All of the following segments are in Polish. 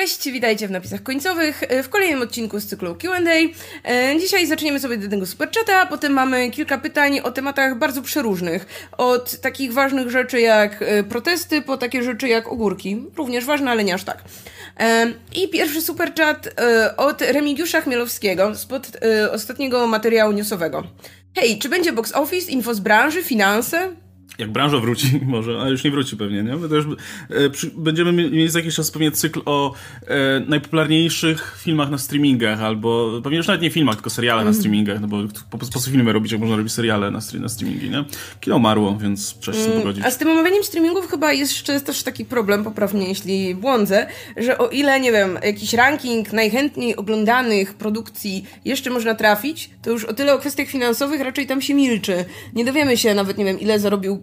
Cześć, witajcie w napisach końcowych w kolejnym odcinku z cyklu QA. E, dzisiaj zaczniemy sobie do tego superchata, potem mamy kilka pytań o tematach bardzo przeróżnych. Od takich ważnych rzeczy jak e, protesty, po takie rzeczy jak ogórki. Również ważne, ale nie aż tak. E, I pierwszy superchat od Remigiusza Chmielowskiego spod ostatniego materiału newsowego. Hej, czy będzie box office, info z branży, finanse? Jak branża wróci, może, a już nie wróci pewnie, nie? Już, e, przy, będziemy mieli za jakiś czas pewnie cykl o e, najpopularniejszych filmach na streamingach, albo pewnie już nawet nie filmach, tylko seriale mm. na streamingach, no bo po, po co filmy robić, jak można robić seriale na, na streamingi, nie? Kino umarło, więc trzeba się z tym mm, pogodzić. A z tym omawianiem streamingów chyba jest jeszcze też taki problem, poprawnie jeśli błądzę, że o ile, nie wiem, jakiś ranking najchętniej oglądanych produkcji jeszcze można trafić, to już o tyle o kwestiach finansowych raczej tam się milczy. Nie dowiemy się nawet, nie wiem, ile zarobił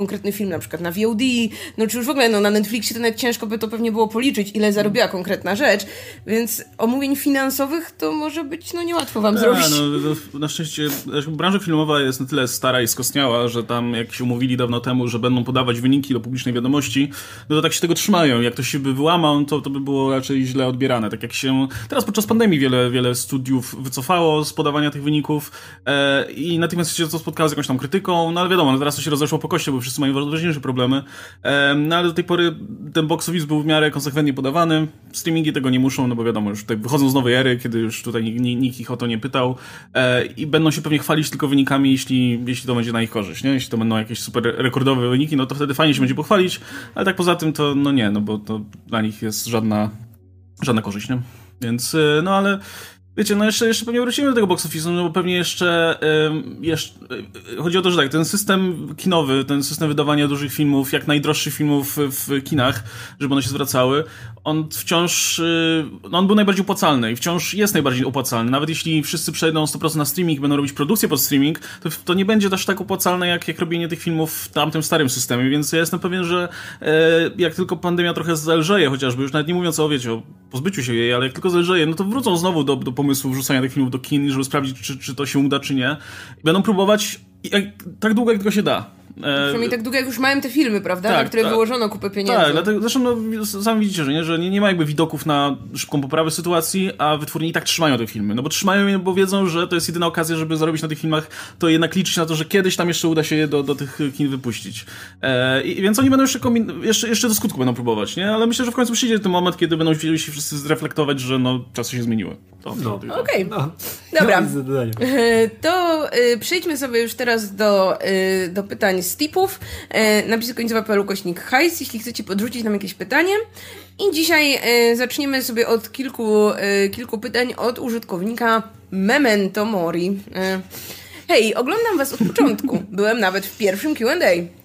konkretny film, na przykład na VOD, no czy już w ogóle no, na Netflixie to nawet ciężko by to pewnie było policzyć, ile zarobiła konkretna rzecz, więc omówień finansowych to może być no niełatwo wam A, zrobić. No, na szczęście branża filmowa jest na tyle stara i skostniała, że tam jak się umówili dawno temu, że będą podawać wyniki do publicznej wiadomości, no to tak się tego trzymają. Jak ktoś się by wyłamał, to, to by było raczej źle odbierane. Tak jak się teraz podczas pandemii wiele, wiele studiów wycofało z podawania tych wyników e, i natychmiast się to spotkało z jakąś tam krytyką, no ale wiadomo, no teraz to się rozeszło po koście, bo wszyscy mają ważniejsze problemy. No ale do tej pory ten box office był w miarę konsekwentnie podawany. Streamingi tego nie muszą, no bo wiadomo, już tutaj wychodzą z nowej ery, kiedy już tutaj nikt, ich o to nie pytał e, i będą się pewnie chwalić tylko wynikami, jeśli, jeśli to będzie na ich korzyść, nie? Jeśli to będą jakieś super rekordowe wyniki, no to wtedy fajnie się będzie pochwalić, ale tak poza tym to no nie, no bo to dla nich jest żadna, żadna korzyść, nie? Więc, e, no ale Wiecie, no jeszcze, jeszcze pewnie wrócimy do tego box no bo pewnie jeszcze, jeszcze... Chodzi o to, że tak, ten system kinowy, ten system wydawania dużych filmów, jak najdroższych filmów w kinach, żeby one się zwracały, on wciąż... Y, no on był najbardziej opłacalny i wciąż jest najbardziej opłacalny. Nawet jeśli wszyscy przejdą 100% na streaming będą robić produkcję pod streaming, to, to nie będzie też tak opłacalne, jak, jak robienie tych filmów w tamtym starym systemie, więc ja jestem pewien, że e, jak tylko pandemia trochę zelżeje chociażby, już nawet nie mówiąc o, wiecie, o pozbyciu się jej, ale jak tylko zelżeje, no to wrócą znowu do, do pomysłu wrzucania tych filmów do kin, żeby sprawdzić, czy, czy to się uda, czy nie. Będą próbować jak, tak długo, jak tylko się da. E, Przynajmniej tak długo jak już mają te filmy, prawda? Tak, na które tak, wyłożono kupę pieniędzy. Tak, dlatego, zresztą no, sami widzicie, że, nie, że nie, nie ma jakby widoków na szybką poprawę sytuacji, a wytwórni i tak trzymają te filmy. No bo trzymają je, bo wiedzą, że to jest jedyna okazja, żeby zarobić na tych filmach, to jednak liczyć na to, że kiedyś tam jeszcze uda się je do, do tych kin wypuścić. E, i, więc oni będą jeszcze, jeszcze, jeszcze do skutku będą próbować, nie? Ale myślę, że w końcu przyjdzie ten moment, kiedy będą chcieli się wszyscy zreflektować, że no, czasy się zmieniły. To, no. Okej, okay. no. dobra. To y, przejdźmy sobie już teraz do, y, do pytań z tipów. Y, napisy końcowa.pl kośnik hajs, jeśli chcecie podrzucić nam jakieś pytanie. I dzisiaj y, zaczniemy sobie od kilku, y, kilku pytań od użytkownika Memento Mori. Y, Hej, oglądam was od początku. Byłem nawet w pierwszym QA,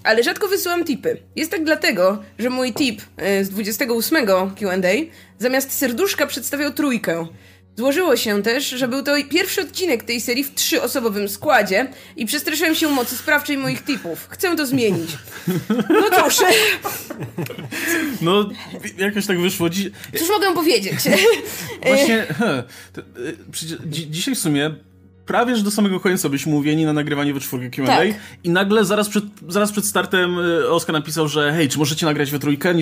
ale rzadko wysyłam tipy. Jest tak dlatego, że mój tip z 28 QA zamiast serduszka przedstawiał trójkę. Złożyło się też, że był to pierwszy odcinek tej serii w trzyosobowym składzie i przestraszyłem się mocy sprawczej moich typów. Chcę to zmienić. No cóż. No, jakoś tak wyszło. Dzi Cóż mogę powiedzieć? Właśnie, he, to, e, dzisiaj w sumie prawie że do samego końca byliśmy mówieni na nagrywanie we czwórkę Q&A tak. i nagle zaraz przed, zaraz przed startem e, Oskar napisał, że hej, czy możecie nagrać we trójkę,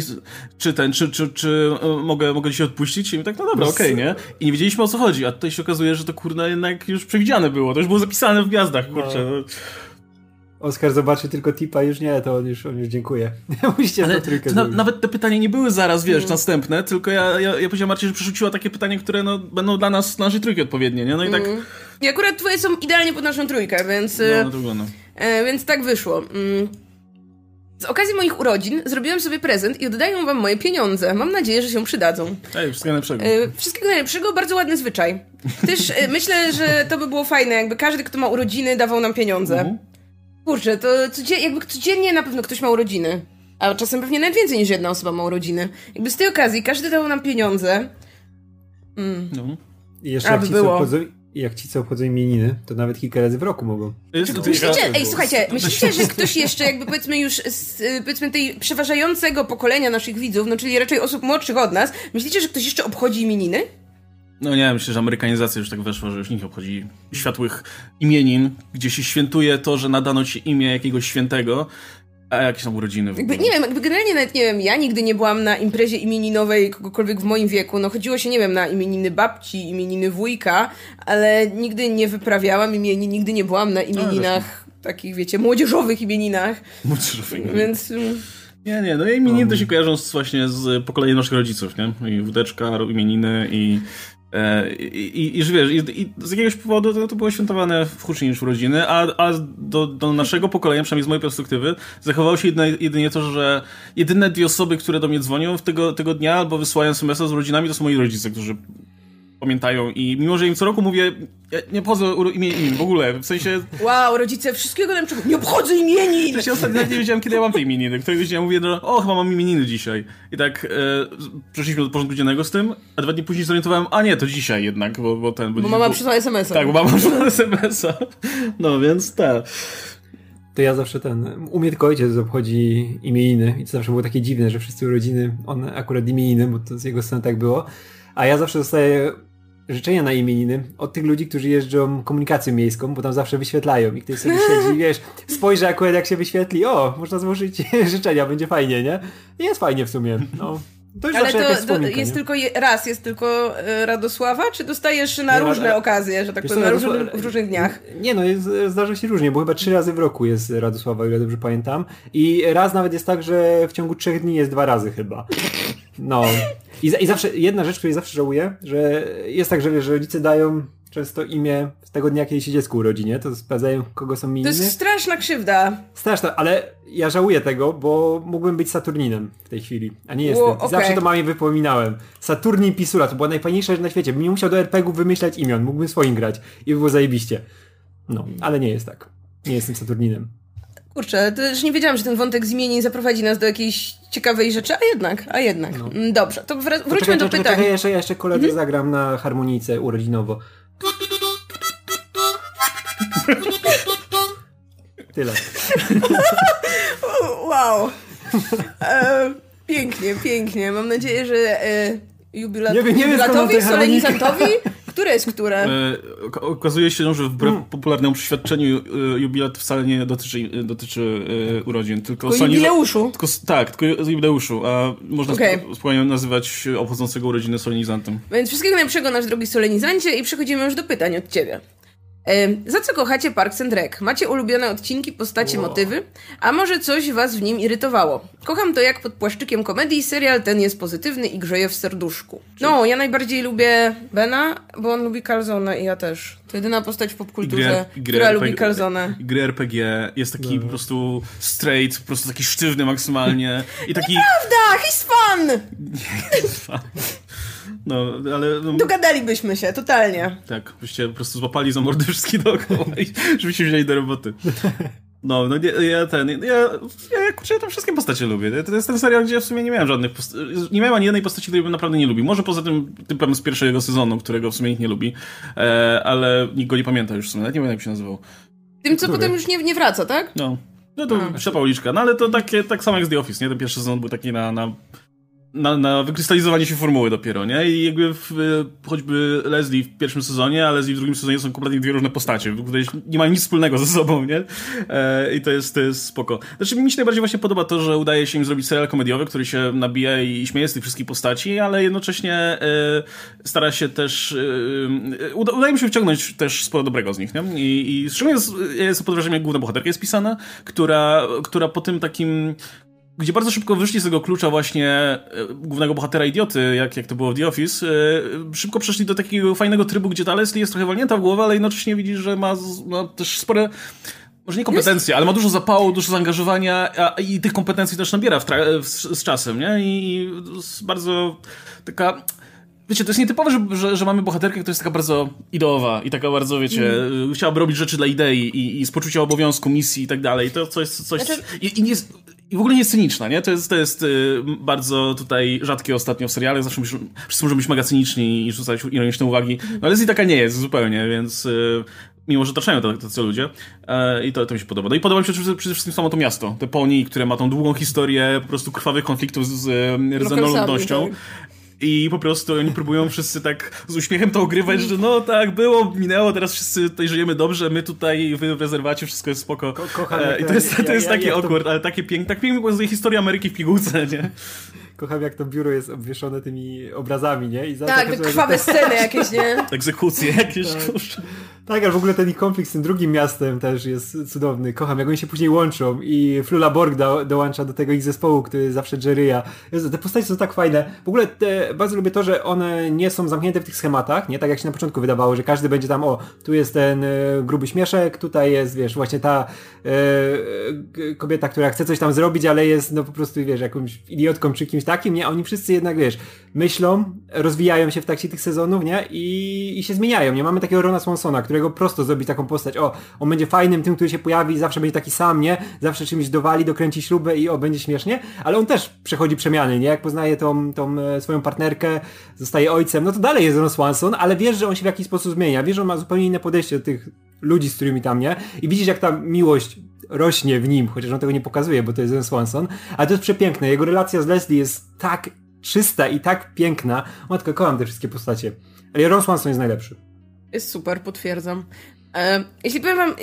czy ten, czy, czy, czy e, mogę, mogę dzisiaj odpuścić? I my tak, no dobra, okej, okay, nie? I nie wiedzieliśmy o co chodzi, a tutaj się okazuje, że to kurde jednak już przewidziane było, to już było zapisane w gwiazdach, kurczę. No. Oskar zobaczy tylko tipa, już nie, to on już, on już dziękuję. Musicie Ale trójkę na, Nawet te pytania nie były zaraz, wiesz, mm. następne, tylko ja, ja, ja powiedziałem Marcie, że przerzuciła takie pytanie, które no, będą dla nas, naszej trójki odpowiednie, nie? No i tak... Mm. I akurat twoje są idealnie pod naszą trójkę, więc... No, no wygląda. E, więc tak wyszło. Mm. Z okazji moich urodzin zrobiłem sobie prezent i oddaję wam moje pieniądze. Mam nadzieję, że się przydadzą. Ej, wszystkiego najlepszego. E, wszystkiego najlepszego, bardzo ładny zwyczaj. Też e, myślę, że to by było fajne, jakby każdy, kto ma urodziny, dawał nam pieniądze. Mhm. Kurczę, to codziennie, jakby codziennie na pewno ktoś ma urodziny. A czasem pewnie nawet więcej niż jedna osoba ma urodziny. Jakby z tej okazji każdy dał nam pieniądze. Mm. No. I jeszcze jak ci, było. Obchodzą, jak ci co obchodzą imieniny, to nawet kilka razy w roku mogą. Myślicie, ej, słuchajcie, myślicie, że ktoś jeszcze jakby powiedzmy już z powiedzmy tej przeważającego pokolenia naszych widzów, no czyli raczej osób młodszych od nas, myślicie, że ktoś jeszcze obchodzi imieniny? No nie, myślę, że amerykanizacja już tak weszła, że już nikt obchodzi światłych imienin, gdzie się świętuje to, że nadano ci imię jakiegoś świętego, A jakieś tam urodziny w ogóle. Jakby, nie wiem, jakby generalnie nawet nie wiem, ja nigdy nie byłam na imprezie imieninowej kogokolwiek w moim wieku. No chodziło się, nie wiem, na imieniny babci, imieniny wujka, ale nigdy nie wyprawiałam imienin, nigdy nie byłam na imieninach takich, wiecie, młodzieżowych imieninach. Młodzieżowych. Więc... Mm. Nie, nie, no imieniny to się kojarzą z, właśnie z pokoleniem naszych rodziców, nie? I wódeczka, imieniny i I, i, i, wiesz, i, i, z jakiegoś powodu to, to było świętowane w huczniej niż urodziny, a, a do, do naszego pokolenia, przynajmniej z mojej perspektywy, zachowało się jedyne, jedynie to, że jedyne dwie osoby, które do mnie dzwonią tego, tego dnia albo wysyłają sms z rodzinami, to są moi rodzice, którzy pamiętają i mimo, że im co roku mówię, ja nie obchodzę imienin w ogóle, w sensie... Wow, rodzice wszystkiego nam nie obchodzę imienin! Ja się ostatnio nie wiedziałem, kiedy ja mam te imieniny. Któregoś dnia mówię, no, o, chyba mam imieniny dzisiaj. I tak e, przeszliśmy do porządku dziennego z tym, a dwa dni później zorientowałem, a nie, to dzisiaj jednak, bo, bo ten... Bo, bo mama przysłała SMS-a. Tak, bo mama przysłała SMS-a. No, więc tak. To ja zawsze ten, u mnie tylko ojciec obchodzi imieniny i to zawsze było takie dziwne, że wszyscy urodziny, on akurat imieniny, bo to z jego strony tak było, a ja zawsze dostaję życzenia na imieniny od tych ludzi, którzy jeżdżą komunikacją miejską, bo tam zawsze wyświetlają i ktoś sobie siedzi, wiesz, spojrzy akurat jak się wyświetli, o, można złożyć życzenia, będzie fajnie, nie? I jest fajnie w sumie, no. To Ale to, to jest nie? tylko je, raz, jest tylko e, Radosława, czy dostajesz na nie, różne okazje, że tak powiem, na różnych, w różnych dniach? Nie no, jest, zdarza się różnie, bo chyba trzy razy w roku jest Radosława, ile dobrze pamiętam. I raz nawet jest tak, że w ciągu trzech dni jest dwa razy chyba. No. I, I zawsze, jedna rzecz, której zawsze żałuję, że jest tak, że, wiesz, że rodzice dają często imię z tego dnia, kiedy się dziecku urodzi, nie? To sprawdzają, kogo są imieniny. To jest straszna krzywda. Straszna, ale ja żałuję tego, bo mógłbym być Saturninem w tej chwili, a nie jestem. okay. Zawsze to mamie wypominałem. Saturnin Pisula, to była najfajniejsza rzecz na świecie. Bym nie musiał do RPG-u wymyślać imion, mógłbym swoim grać i by było zajebiście. No, ale nie jest tak. Nie jestem Saturninem. Kurczę, to już nie wiedziałam, że ten wątek zmieni zaprowadzi nas do jakiejś ciekawej rzeczy, a jednak, a jednak. No. Mm, dobrze, to wróćmy to czekaj, do czekaj, pytań. Czekaj, jeszcze, ja jeszcze koledze mhm. zagram na harmonijce urodzinowo. Tyle. wow. E, pięknie, pięknie. Mam nadzieję, że e, jubilat, nie, nie jubilatowi, solenizantowi które jest które? E, okazuje się, że wbrew hmm. popularnemu przeświadczeniu e, jubilat wcale nie dotyczy, dotyczy e, urodzin, tylko... Tylko jubileuszu. Tylko, tak, tylko jubileuszu, a można okay. spokojnie nazywać obchodzącego urodziny solenizantem. Więc wszystkiego najlepszego, nasz drogi solenizancie i przechodzimy już do pytań od ciebie. Za co kochacie Parks and Rec? Macie ulubione odcinki, postacie, wow. motywy? A może coś was w nim irytowało? Kocham to jak pod płaszczykiem komedii, serial ten jest pozytywny i grzeje w serduszku. No, ja najbardziej lubię Bena, bo on lubi Calzone i ja też. To jedyna postać w popkulturze, która RPG, lubi Calzone. Gry RPG jest taki no. po prostu straight, po prostu taki sztywny maksymalnie. I taki... Nieprawda! He's fun! Nie, jest fun. No, ale... No, Dogadalibyśmy się, totalnie. Tak, byście po prostu złapali za mordy wszystkich dookoła i żebyście wzięli do roboty. No, no nie, ja ten, ja, ja, ja kurczę, tam wszystkie postacie lubię. To jest ten serial, gdzie w sumie nie miałem żadnych, nie miałem ani jednej postaci, której bym naprawdę nie lubił. Może poza tym typem z pierwszego sezonu, którego w sumie nikt nie lubi, e, ale nikt go nie pamięta już w sumie, nawet nie wiem jak się nazywał. Tym, co Który? potem już nie, nie wraca, tak? No. No to przepał liczka. No ale to takie, tak samo jak z The Office, nie? Ten pierwszy sezon był taki na, na na, na wykrystalizowanie się formuły dopiero, nie? I jakby w, choćby Leslie w pierwszym sezonie, a Leslie w drugim sezonie są kompletnie dwie różne postacie, nie mają nic wspólnego ze sobą, nie? E, I to jest, to jest spoko. Znaczy mi się najbardziej właśnie podoba to, że udaje się im zrobić serial komediowy, który się nabija i śmieje z tych wszystkich postaci, ale jednocześnie e, stara się też e, uda, udaje mi się wciągnąć też sporo dobrego z nich, nie? I, i szczególnie jest, ja jestem pod wrażeniem, jak główna bohaterka jest pisana, która, która po tym takim gdzie bardzo szybko wyszli z tego klucza właśnie e, głównego bohatera idioty, jak, jak to było w The Office, e, szybko przeszli do takiego fajnego trybu, gdzie ta Leslie jest trochę walnięta w głowę, ale jednocześnie widzisz, że ma, ma też spore może nie kompetencje, ale ma dużo zapału, dużo zaangażowania a, i tych kompetencji też nabiera w w, z czasem, nie? I, I bardzo taka... Wiecie, to jest nietypowe, że, że, że mamy bohaterkę, która jest taka bardzo ideowa i taka bardzo, wiecie, mm. chciałaby robić rzeczy dla idei i, i z poczucia obowiązku, misji i tak dalej. To coś... coś znaczy... i, i nie, i w ogóle nie jest cyniczna, nie? To jest, to jest y, bardzo tutaj rzadkie ostatnio w serialach. Zawsze myśl, wszyscy muszą być mega cyniczni i rzucać ironiczne uwagi. No ale taka nie jest zupełnie, więc y, mimo, że traczają tacy ludzie. E, I to, to mi się podoba. No i podoba mi się przede wszystkim samo to miasto. Te Poni, które ma tą długą historię po prostu krwawych konfliktów z, z rdzenną ludnością. Tak. I po prostu oni próbują wszyscy tak z uśmiechem to ogrywać, że no tak, było, minęło, teraz wszyscy tutaj żyjemy dobrze, my tutaj, wy w rezerwacie, wszystko jest spoko. Ko e, I to jest, to jest ja, takie ja, awkward, to... ale takie piękne, tak pięknie pokazuje historia Ameryki w pigułce, nie? Kocham jak to biuro jest obwieszone tymi obrazami, nie? I za tak, krwawe sceny jakieś, nie? Egzekucje jakieś, tak. Tak, ale w ogóle ten ich konflikt z tym drugim miastem też jest cudowny. Kocham, jak oni się później łączą i Flula Borg do, dołącza do tego ich zespołu, który jest zawsze Jerry'a. Jezu, te postacie są tak fajne. W ogóle te, bardzo lubię to, że one nie są zamknięte w tych schematach, nie? Tak jak się na początku wydawało, że każdy będzie tam, o, tu jest ten e, gruby śmieszek, tutaj jest, wiesz, właśnie ta e, kobieta, która chce coś tam zrobić, ale jest, no po prostu, wiesz, jakąś idiotką czy kimś takim, nie? Oni wszyscy jednak, wiesz, myślą, rozwijają się w trakcie tych sezonów, nie? I, i się zmieniają, nie? Mamy takiego Rona Swansona, którego prosto zrobić taką postać, o, on będzie fajnym tym, który się pojawi, zawsze będzie taki sam, nie? Zawsze czymś dowali, dokręci śrubę i o, będzie śmiesznie, ale on też przechodzi przemiany, nie? Jak poznaje tą, tą e, swoją partnerkę, zostaje ojcem, no to dalej jest Ron Swanson, ale wiesz, że on się w jakiś sposób zmienia, wiesz, że on ma zupełnie inne podejście do tych ludzi, z którymi tam, nie? I widzisz, jak ta miłość rośnie w nim, chociaż on tego nie pokazuje, bo to jest Ron Swanson, ale to jest przepiękne. Jego relacja z Leslie jest tak czysta i tak piękna. Matko, kocham te wszystkie postacie. Ale Ron Swanson jest najlepszy. Jest super, potwierdzam. E, jeśli powiem wam,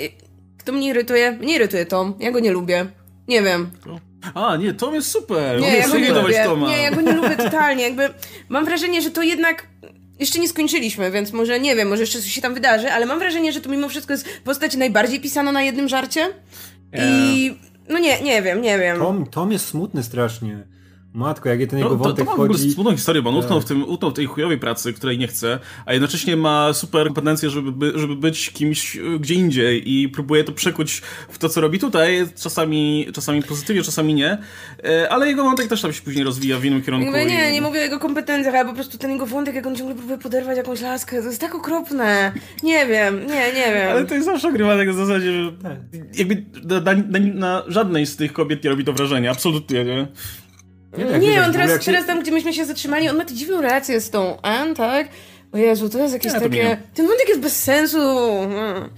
kto mnie irytuje, nie irytuje Tom, ja go nie lubię. Nie wiem. A, nie, Tom jest super. Nie, ja go nie lubię. Toma. Nie, ja go nie lubię totalnie. Jakby mam wrażenie, że to jednak jeszcze nie skończyliśmy, więc może nie wiem, może jeszcze coś się tam wydarzy, ale mam wrażenie, że to mimo wszystko jest postać najbardziej pisana na jednym żarcie. I no nie, nie wiem, nie wiem. Tom, Tom jest smutny strasznie. Matko, jak ten jego wątek to, to ma smutną historię, bo on utknął w, tym, utknął w tej chujowej pracy, której nie chce, a jednocześnie ma super kompetencje, żeby, żeby być kimś e, gdzie indziej i próbuje to przekuć w to, co robi tutaj, czasami, czasami pozytywnie, czasami nie, e, ale jego wątek też tam się później rozwija w innym kierunku. Jakby nie, i... nie mówię o jego kompetencjach, ale po prostu ten jego wątek, jak on ciągle próbuje poderwać jakąś laskę, to jest tak okropne. Nie wiem, nie, nie wiem. Ale to jest zawsze ogrywane tak w zasadzie, że tak. jakby na, na, na żadnej z tych kobiet nie robi to wrażenia, absolutnie, nie? Nie, tak, nie on teraz, teraz tam, gdzie myśmy się zatrzymali, on ma tę dziwną relację z tą Ann, tak? O Jezu, to jest jakieś takie... Ten wątek jest bez sensu. Hmm.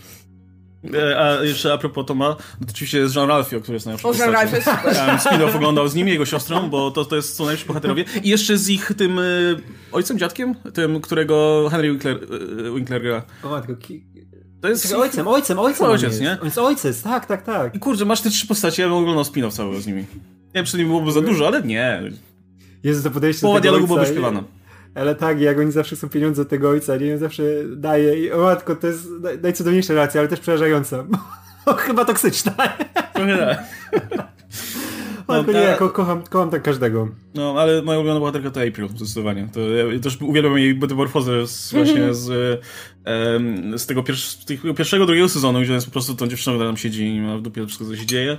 A jeszcze a propos Toma, no to oczywiście jest Jean Ralphio, który jest najlepszym O, Jean Ralphio jest super. Ja spin-off oglądał z nim, jego siostrą, bo to, to jest, są najlepsi bohaterowie. I jeszcze z ich tym y, ojcem, dziadkiem, tym, którego Henry Winkler, y, Winkler gra. O matko, to jest ojcem, ojcem, ojcem. Ojciec, nie? On jest ojciec, tak, tak, tak. I kurczę, masz te trzy postacie, ja bym oglądał spin-off całego z nimi. Nie wiem, czy nie byłoby za dużo, ale nie. Jezu, to podejście Połowa do dialogu byłoby śpiewana. Ale tak, jak oni zawsze są pieniądze od tego ojca, nie? On zawsze daje i o matko, to jest najcudowniejsza relacja, ale też przerażająca. Chyba toksyczna. Trochę tak. No, nie, ko kocham, kocham tak każdego. No, ale moja ulubiona bohaterka to April, zdecydowanie. To, ja też uwielbiam jej metamorfozę z, właśnie z, z tego, z tego pierwszego, drugiego sezonu, gdzie jest po prostu tą dziewczyną, która tam siedzi i ma w dupie wszystko, co się dzieje,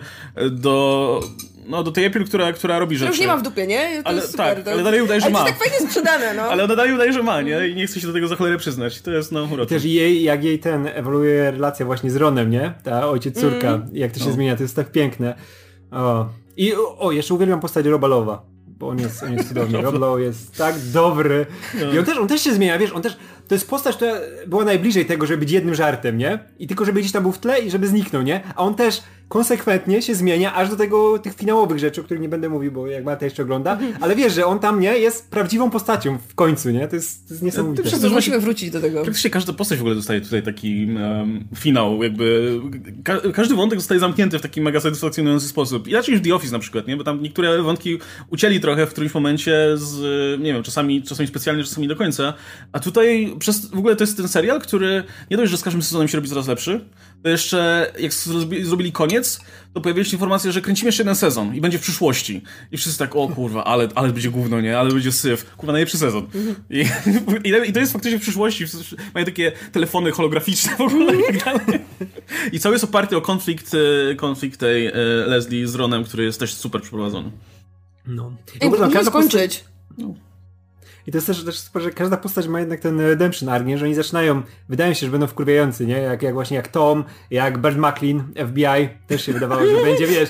do, no, do tej April, która, która robi rzeczy. Już nie ma w dupie, nie? To ale, jest super, tak, to... ale dalej udaje, że ale ma. Ale tak fajnie sprzedane, no. ale ona dalej udaje, że ma, nie? I nie chce się do tego za cholerę przyznać. To jest, no, urocze. Też jej, jak jej ten ewoluuje relacja właśnie z Ronem, nie? Ta ojciec-córka, mm. jak to się no. zmienia, to jest tak piękne. O, i o, jeszcze uwielbiam postać Robalowa, bo on jest, on jest cudowny. Roblow jest tak dobry. No. I on też, on też się zmienia, wiesz, on też to jest postać, która była najbliżej tego, żeby być jednym żartem, nie? I tylko, żeby gdzieś tam był w tle i żeby zniknął, nie? A on też konsekwentnie się zmienia, aż do tego tych finałowych rzeczy, o których nie będę mówił, bo jak Marta jeszcze ogląda, ale wiesz, że on tam, nie? Jest prawdziwą postacią w końcu, nie? To jest, to jest niesamowite. Ty przez musimy wrócić do tego. Praktycznie każda postać w ogóle dostaje tutaj taki um, finał, jakby ka każdy wątek zostaje zamknięty w taki mega satysfakcjonujący sposób. Inaczej niż The Office na przykład, nie? Bo tam niektóre wątki ucięli trochę w którymś momencie z, nie wiem, czasami, czasami specjalnie, czasami do końca, a tutaj przez, w ogóle to jest ten serial, który nie dość, że z każdym sezonem się robi coraz lepszy, to jeszcze jak zrobili koniec, to pojawiła się informacja, że kręcimy jeszcze jeden sezon i będzie w przyszłości. I wszyscy tak, o kurwa, ale, ale będzie gówno, nie? Ale będzie syf. Kurwa, najlepszy sezon. I, i, I, to jest faktycznie w przyszłości. Mają takie telefony holograficzne w ogóle i tak dalej. I cały jest oparty o konflikt, e, konflikt tej e, Leslie z Ronem, który jest też super przeprowadzony. No. I Ej, skończyć. No. I to jest też, też super, że każda postać ma jednak ten redemption arc, nie? że oni zaczynają, wydają się, że będą wkurwiający, nie? Jak, jak właśnie jak Tom, jak Bert McLean, FBI, też się wydawało, że będzie, wiesz,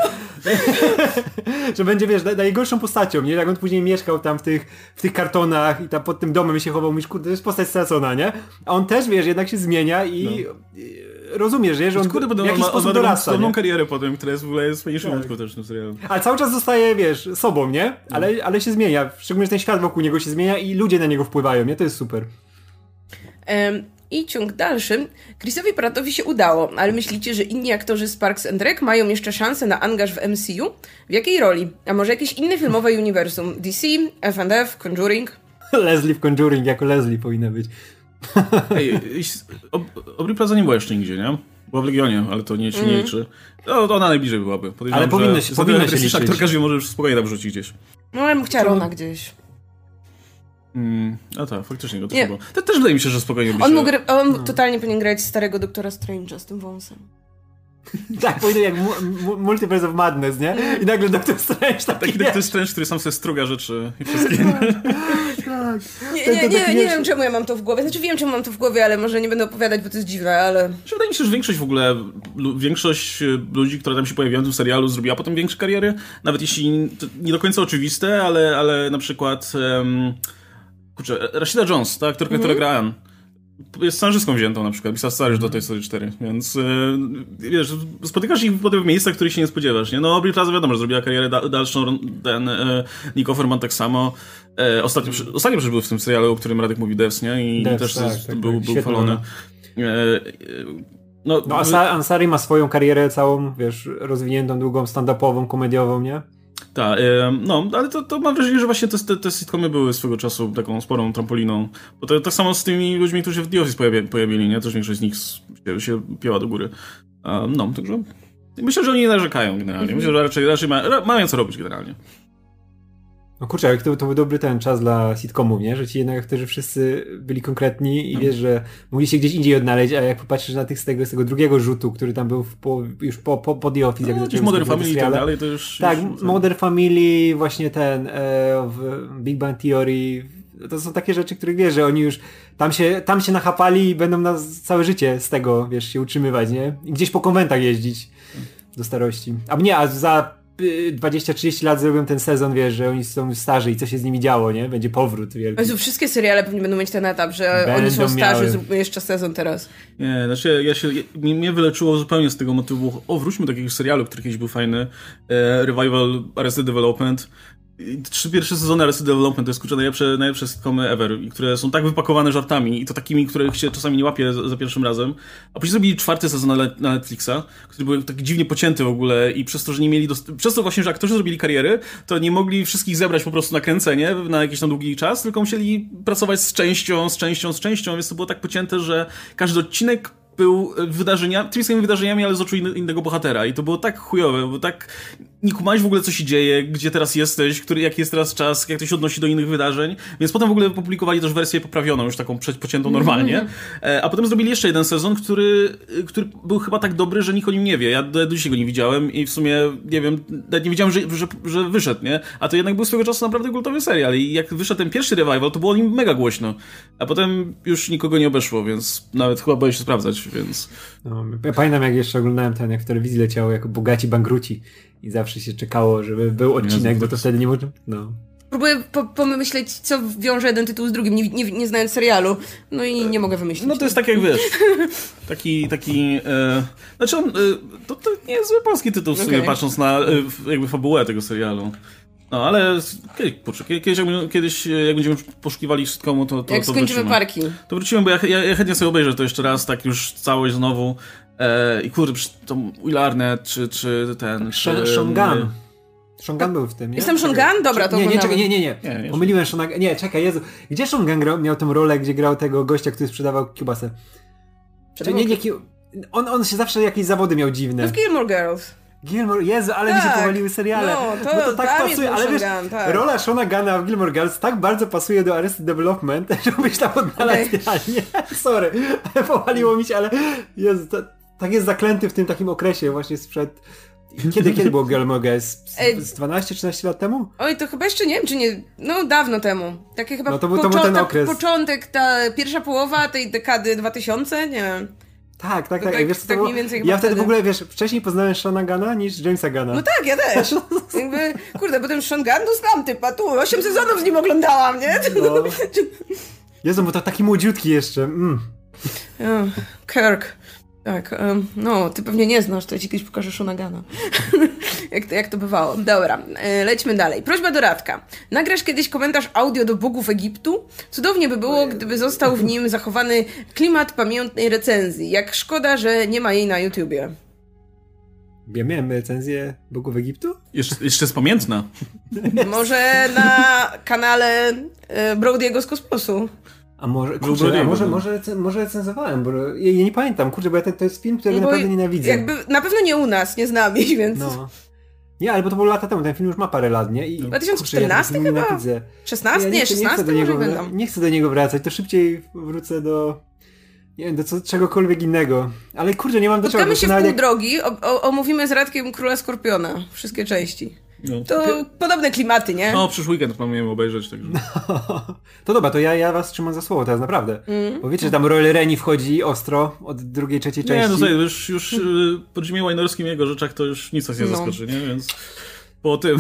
że będzie, wiesz, najgorszą postacią, nie? Jak on później mieszkał tam w tych, w tych kartonach i tam pod tym domem się chował, mówisz, kurde, to jest postać stracona, nie? A on też, wiesz, jednak się zmienia i no rozumiesz, że on kurde, w jakiś sposób dorasta. ma karierę potem, która jest w ogóle jest fajniejszą tak. też w tym serialu. Ale cały czas zostaje, wiesz, sobą, nie? Ale, ale się zmienia. Szczególnie ten świat wokół niego się zmienia i ludzie na niego wpływają, nie? To jest super. Um, I ciąg dalszy. Chrisowi Prattowi się udało, ale myślicie, że inni aktorzy z Parks and Rec mają jeszcze szansę na angaż w MCU? W jakiej roli? A może jakieś inne filmowe uniwersum? DC, F&F, Conjuring? Leslie w Conjuring jako Leslie powinna być. Ej, Aubrey Plaza nie była jeszcze nigdzie, nie? Była w Legionie, ale to nie, się mm. nie liczy. No, to ona najbliżej byłaby. ale powinno się, powinno się liczyć. Aktorka się może już spokojnie tam wrzucić gdzieś. No ale bym chciała Rona gdzieś. Mm, a tak, faktycznie go też było. To też wydaje mi się, że spokojnie by on się... Mógł, on no. totalnie powinien grać starego doktora Strange'a z tym wąsem. tak, powinien jak Multiverse of Madness, nie? I nagle Doktor Strange taki Taki Doktor Strange, który sam sobie struga rzeczy i wszystkie tak. Nie, nie, nie, nie wiem, czemu ja mam to w głowie. Znaczy wiem, czemu mam to w głowie, ale może nie będę opowiadać, bo to jest dziwne, ale... Wydaje mi się, że większość w ogóle, większość e, ludzi, które tam się pojawiają w tym serialu, zrobiła potem większe kariery. Nawet jeśli nie do końca oczywiste, ale, ale na przykład... Um, kurczę, Rashida Jones, ta aktorka, mm -hmm. która gra Anne jest scenarzystką wziętą na przykład, pisał scenariusz do tej Story 4, więc yy, wiesz, spotykasz ich potem w miejscach, których się nie spodziewasz, nie? No, Aubrey Plaza wiadomo, że zrobiła karierę da dalszą, ten yy, Nick Offerman tak samo. Yy, ostatnio, ostatnio przecież był w tym serialu, o którym Radek mówi, Devs, nie? I Devs, też tak, tak, był, tak, był chwalony. No, no Ansari ma swoją karierę całą, wiesz, rozwiniętą, długą, stand-upową, komediową, nie? Tak, no, ale to, to mam wrażenie, że właśnie te, te sitcomy były swego czasu taką sporą trampoliną. Bo to tak samo z tymi ludźmi, którzy w The Office pojawili, nie? Też większość z nich się, się pięła do góry. no, także myślę, że oni nie narzekają generalnie. Myślę, że raczej, raczej ma, mają co robić generalnie. No kurczę, jak to, to był dobry ten czas dla sitcomów, nie? Że ci jednak aktorzy wszyscy byli konkretni i no. wiesz, że mogli się gdzieś indziej odnaleźć, a jak popatrzysz na tych z tego, z tego drugiego rzutu, który tam był po, już po, po, po The Office, no, jak zacząłem Modern Family i tak dalej, to już... Tak, już, Modern Family, właśnie ten, e, Big Bang Theory, to są takie rzeczy, których wiesz, że oni już tam się, tam się nachapali i będą na całe życie z tego, wiesz, się utrzymywać, nie? I gdzieś po konwentach jeździć do starości. A nie, a za 20-30 lat zrobią ten sezon, wiesz, że oni są starzy i co się z nimi działo, nie? Będzie powrót wielki. Jezu, wszystkie seriale pewnie będą mieć ten etap, że będą oni są starzy, miały. zróbmy jeszcze sezon teraz. Nie, znaczy ja się, mnie wyleczyło zupełnie z tego motywu, o wróćmy do jakiegoś serialu, który kiedyś był fajny, e, Revival Arrested Development, Trzy pierwsze sezony Arrested Development to jest kurczę najlepsze, najlepsze sitcomy ever, które są tak wypakowane żartami i to takimi, których się czasami nie łapie za, pierwszym razem. A później zrobili czwarty sezon na, na, Netflixa, który był tak dziwnie pocięty w ogóle i przez to, że nie mieli, przez to właśnie, że aktorzy zrobili kariery, to nie mogli wszystkich zebrać po prostu na kręcenie na jakiś tam długi czas, tylko musieli pracować z częścią, z częścią, z częścią, więc to było tak pocięte, że każdy odcinek był wydarzenia, tymi samymi wydarzeniami, ale z oczu innego bohatera. I to było tak chujowe, bo tak nie kumałeś w ogóle, co się dzieje, gdzie teraz jesteś, który, jaki jest teraz czas, jak to się odnosi do innych wydarzeń. Więc potem w ogóle publikowali też wersję poprawioną, już taką pociętą normalnie. Mm -hmm. A potem zrobili jeszcze jeden sezon, który, który był chyba tak dobry, że nikt o nim nie wie. Ja do, do dzisiaj go nie widziałem i w sumie, nie wiem, nie wiedziałem, że, że, że wyszedł, nie? A to jednak był swego czasu naprawdę kultowy serial. I jak wyszedł ten pierwszy revival, to było o nim mega głośno. A potem już nikogo nie obeszło, więc nawet chyba boję się sprawdzać, więc... No, ja pamiętam, jak jeszcze oglądałem ten, jak w telewizji leciało, jako bogaci bankruci i zawsze się czekało, żeby był odcinek, bo to wtedy nie można... No. Próbuję po pomyśleć, co wiąże jeden tytuł z drugim, nie, nie, nie, znając serialu. No i nie mogę wymyślić. No to jest tak jak wiesz. Taki, taki. E, znaczy on. E, to, to nie jest zły polski tytuł w sumie, okay. patrząc na e, jakby fabułę tego serialu. No ale kiedyś, kiedyś, jak, kiedyś jak będziemy poszukiwali sitcomu, to, to Jak to skończymy wrócimy. parki. To wrócimy, bo ja, ja, ja, chętnie sobie obejrzę to jeszcze raz, tak już całość znowu. E, I kurde, to Will Arnett, czy, czy ten... Czy, Shongan. Shongan był w tym, nie? Jestem Shongan? Dobra, to Nie, nie, czekaj, nie, nie, nie. nie Pomyliłem Shongan. Nie, czekaj, Jezu. Gdzie Shongan miał tę rolę, gdzie grał tego gościa, który sprzedawał kiełbasę? Nie, nie, on, on się zawsze jakieś zawody miał dziwne. No w Gilmore Girls. Gilmore, Jezu, ale tak. mi się tak. powaliły seriale. No, to, to tak pasuje, ale wiesz, tak. rola Shona Gana w Gilmore Girls tak bardzo pasuje do Arrested Development, że byś tam odnalazł okay. Sorry, powaliło mi się, ale Jezu, to, tak jest zaklęty w tym takim okresie właśnie sprzed... Kiedy, kiedy było Gilmore Girls? Z, z 12-13 lat temu? Oj, to chyba jeszcze nie wiem, czy nie... No, dawno temu. Takie chyba no, to był, to był ten okres. początek, ta pierwsza połowa tej dekady 2000, nie wiem. Tak, tak, tak. tak, wiesz, tak mniej więcej ja wtedy w ogóle, wiesz, wcześniej poznałem Shona Gana niż Jamesa Gana. No tak, ja też. Jakby, kurde, potem Sean Gunn, no znam typa, tu, 8 sezonów z nim oglądałam, nie? No. Jezu, bo to taki młodziutki jeszcze. Mm. Kirk. Tak, no, ty pewnie nie znasz, to ja ci kiedyś pokażę Shonagana. jak, to, jak to bywało. Dobra, e, lećmy dalej. Prośba do Radka. Nagrasz kiedyś komentarz audio do bogów Egiptu? Cudownie by było, gdyby został w nim zachowany klimat pamiętnej recenzji. Jak szkoda, że nie ma jej na YouTubie. Ja miałem recenzję bogów Egiptu? Jeszcze, jeszcze jest pamiętna. Może na kanale e, Brody'ego z kosmosu. A może, kurczę, a może, może, może recenzowałem, bo ja, ja, nie pamiętam, kurczę, bo ja to, to jest film, którego naprawdę nienawidzę. Jakby, na pewno nie u nas, nie z nami, więc... No. Nie, ale bo to było lata temu, ten film już ma parę lat, nie? I, 2014 kurczę, ja chyba? 16? Ja nie, nie, 16? Nie chcę, do niego, nie chcę do niego wracać, to szybciej wrócę do... Nie wiem, do co, czegokolwiek innego. Ale kurde, nie mam do czego. Spotkamy się w pół drogi, o, o, omówimy z Radkiem Króla Skorpiona. Wszystkie części. No. To podobne klimaty, nie? No, przyszły weekend planujemy obejrzeć. Także. No. To dobra, to ja, ja was trzymam za słowo teraz, naprawdę. Mm. Bo wiecie, że tam Roy Reni wchodzi ostro od drugiej, trzeciej części. Nie, no sobie, już, już y, po Jimmy Winerskim jego rzeczach to już nic nas nie no. zaskoczy, nie? Więc po tym.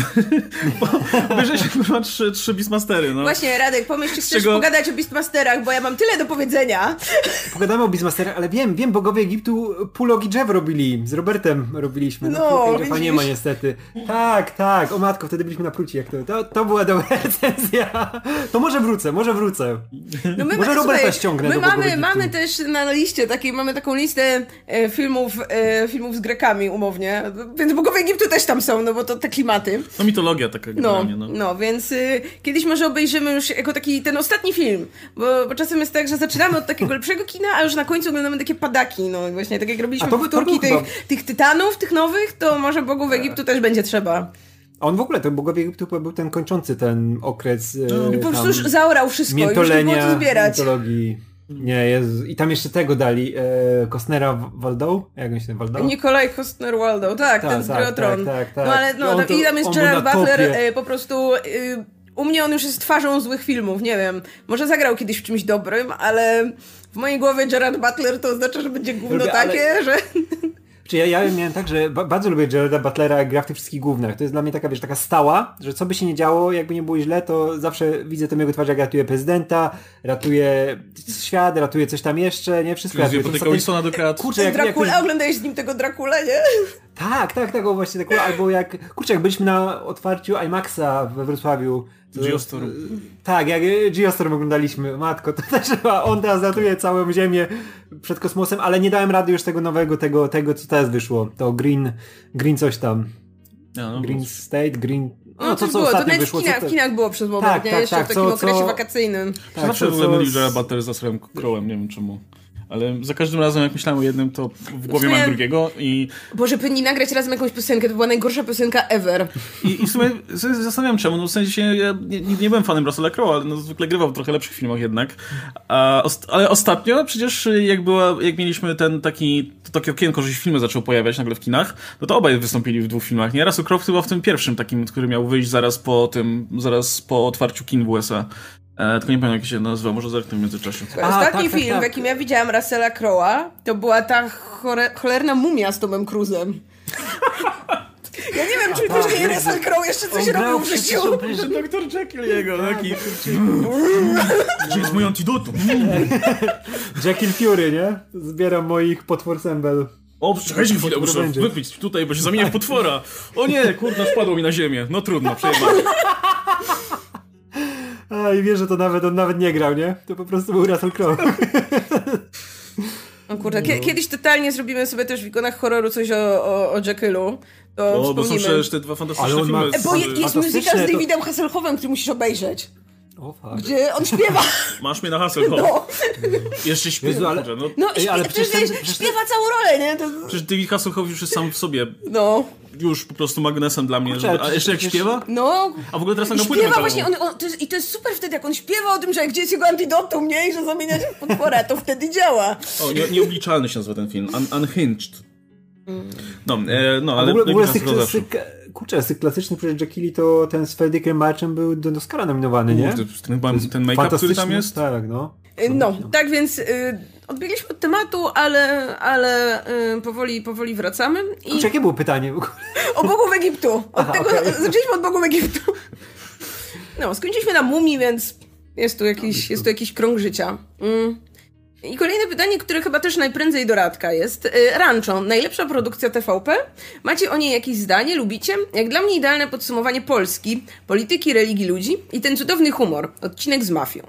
Obejrzeliśmy chyba trzy, trzy Beastmastery. No. Właśnie, Radek, pomyśl, czy chcesz czego... pogadać o Beastmasterach, bo ja mam tyle do powiedzenia. Pogadamy o Beastmasterach, ale wiem, wiem, bogowie Egiptu Pulog i Jeff robili. Z Robertem robiliśmy. No, no nie ma niestety. Tak, tak. O matko, wtedy byliśmy na pruci. Jak to, to, to była dobra recenzja. To może wrócę, może wrócę. No my, może Roberta słuchaj, ściągnę My mamy, mamy też na liście takiej, mamy taką listę e, filmów, e, filmów z Grekami umownie. Więc bogowie Egiptu też tam są, no bo to te klimaty tematy. No mitologia taka no, no. no, więc y, kiedyś może obejrzymy już jako taki ten ostatni film, bo, bo czasem jest tak, że zaczynamy od takiego lepszego kina, a już na końcu oglądamy takie padaki, no właśnie tak jak robiliśmy to, powtórki to tych, tych tytanów, tych nowych, to może Bogów Egiptu też będzie trzeba. A on w ogóle, to Bogowie Egiptu był ten kończący ten okres. No. I po prostu już zaorał wszystko, już nie było co zbierać. Mitologii. Nie, jest. I tam jeszcze tego dali. E, Kostnera Waldow? Jak on się Waldow? Nikolaj Kostner Waldow, tak, tak ten z tak, tak, tak, tak, No ale no, tam, to, i tam jest Gerard Butler, e, po prostu. E, u mnie on już jest twarzą złych filmów, nie wiem. Może zagrał kiedyś w czymś dobrym, ale w mojej głowie Gerard Butler to oznacza, że będzie gówno Lubię, takie, ale... że... Czy ja, ja miałem tak, że bardzo lubię Gerarda Butlera, jak gra w tych wszystkich głównych. To jest dla mnie taka, wiesz, taka stała, że co by się nie działo, jakby nie było źle, to zawsze widzę tę jego twarz, jak ratuje prezydenta, ratuje świat, ratuje coś tam jeszcze, nie? Wszystko ratuje. Wilsona do krat. Kurczę, jak, Dracula, jak... oglądałeś z nim tego Dracula, nie? Tak, tak, tak, o właśnie tak, albo jak, kurczę, jak byliśmy na otwarciu IMAXa we Wrocławiu, Geostorm. Tak, jak Geostorm oglądaliśmy, matko, to też chyba on teraz ratuje całą Ziemię przed kosmosem, ale nie dałem rady już tego nowego, tego, tego co teraz wyszło, to Green, Green coś tam. Ja, no, green State, Green... No, no to, co było, to wyszło. W kinach, w kinach było przez moment, tak, nie? Tak, Jeszcze tak, w takim co, okresie co... wakacyjnym. Tak, Zawsze co, myli, że Butter za swoim krołem, nie wiem czemu. Ale za każdym razem, jak myślałem o jednym, to w głowie sumie... mam drugiego i... Boże, powinni nagrać razem jakąś piosenkę, to była najgorsza piosenka ever. I, i w sumie zastanawiam czemu, no w sensie ja nie, nie byłem fanem Russella Crowe, ale no, zwykle grywał w trochę lepszych filmach jednak. A, ale ostatnio przecież jak była, jak mieliśmy ten taki, to takie okienko, że się filmy zaczęły pojawiać nagle w kinach, no to obaj wystąpili w dwóch filmach, nie? Russell Crowe chyba w tym pierwszym takim, który miał wyjść zaraz po tym, zaraz po otwarciu kin w USA. E, tylko nie pamiętam jak się nazywa, może zerknę w międzyczasie. A, Ostatni tak, tak, film, tak, w jakim ja widziałam Russella Crowe'a, to była ta cholerna mumia z Tomem Cruzem. Ja nie wiem, czy tak, później Russell Crowe jeszcze coś robił w życiu. Dr Jekyll jego, tak, taki... Gdzie jest mój antidotum? Jekyll Fury, nie? Zbieram moich potwór sembel. O, czekajcie chwilę, muszę wypić tutaj, bo się zamienię w potwora. O nie, kurna, spadło mi na ziemię. No trudno, przejebane. A i wiesz, że to nawet on nawet nie grał, nie? To po prostu był Russell Crowe. O kurde, no. kiedyś totalnie zrobimy sobie też w ikonach horroru coś o, o, o Jackylu. To o, bo są przecież te dwa fantastyczne filmy. Ma... E, bo jest, jest muzyka z Davidem to... Hasselhoffem, który musisz obejrzeć. O, Gdzie on śpiewa. Masz mnie na Hasselhoff. No. Jeszcze śpiewa. Jezu, ale... No, no Ej, ale przecież, ten, przecież śpiewa całą rolę, nie? To... Przecież David Hasselhoff już jest sam w sobie. No już po prostu magnesem dla mnie. Kurczę, a jeszcze jak śpiewa? No. A w ogóle teraz na Śpiewa właśnie, on, on, to jest, i to jest super wtedy, jak on śpiewa o tym, że gdzie jest jego antidotum, nie? I że zamienia się w potwora, to wtedy działa. O, nie, nieobliczalny się nazywa ten film. Un, unhinged. No, e, no ale... A w ogóle, w ogóle kurczę, z tych klasycznych przecież Jackili to ten z Freddie Marchem był do Oscara nominowany, nie? Ten, ten make-up, który tam jest? Tak, no. No, tak więc y, odbiegliśmy od tematu, ale, ale y, powoli, powoli wracamy. I... Kurczę, jakie było pytanie? O bogów Egiptu. Od Aha, tego, okay. Zaczęliśmy od bogów Egiptu. No, skończyliśmy na mumii, więc jest tu jakiś, jest tu jakiś krąg życia. Mm. I kolejne pytanie, które chyba też najprędzej do Radka jest. Rancho, najlepsza produkcja TVP? Macie o niej jakieś zdanie? Lubicie? Jak dla mnie idealne podsumowanie Polski, polityki, religii ludzi i ten cudowny humor. Odcinek z mafią.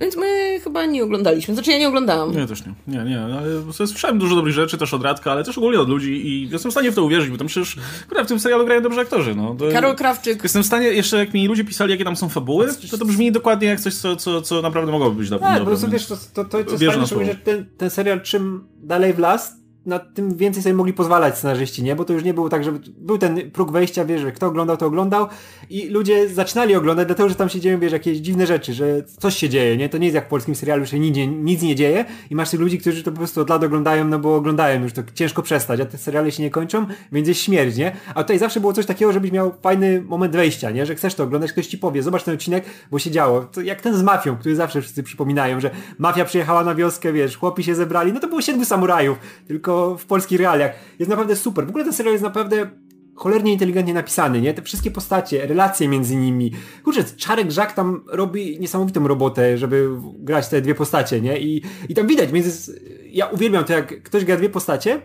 Więc my chyba nie oglądaliśmy. Znaczy ja nie oglądałam. Nie, też nie. Nie, nie. Ale słyszałem dużo dobrych rzeczy też od Radka, ale też ogólnie od ludzi i jestem w stanie w to uwierzyć, bo tam przecież w tym serialu grają dobrzy aktorzy. No. To, Karol Krawczyk. Jestem w stanie, jeszcze jak mi ludzie pisali, jakie tam są fabuły, to to brzmi dokładnie jak coś, co, co, co naprawdę mogłoby być dobre. Tak, po prostu wiesz, to, to, to, to jest fajne, że ten, ten serial czym dalej w las, na tym więcej sobie mogli pozwalać scenarzyści, nie? Bo to już nie było tak, że był ten próg wejścia, wiesz, że kto oglądał, to oglądał i ludzie zaczynali oglądać, dlatego, że tam się dzieją, wiesz, jakieś dziwne rzeczy, że coś się dzieje, nie? To nie jest jak w polskim serialu, że nic, nic nie dzieje i masz tych ludzi, którzy to po prostu od lat oglądają, no bo oglądają już, to ciężko przestać, a te seriale się nie kończą, więc jest śmierć, nie? A tutaj zawsze było coś takiego, żebyś miał fajny moment wejścia, nie? Że chcesz to oglądać, ktoś ci powie, zobacz ten odcinek, bo się działo. To jak ten z mafią, który zawsze wszyscy przypominają, że mafia przyjechała na wioskę, wiesz, chłopi się zebrali, no to było siedmiu samurajów, tylko w polskich realiach. Jest naprawdę super. W ogóle ten serial jest naprawdę cholernie inteligentnie napisany, nie? Te wszystkie postacie, relacje między nimi. Kurczę, Czarek Żak tam robi niesamowitą robotę, żeby grać te dwie postacie, nie? I, i tam widać między... Ja uwielbiam to, jak ktoś gra dwie postacie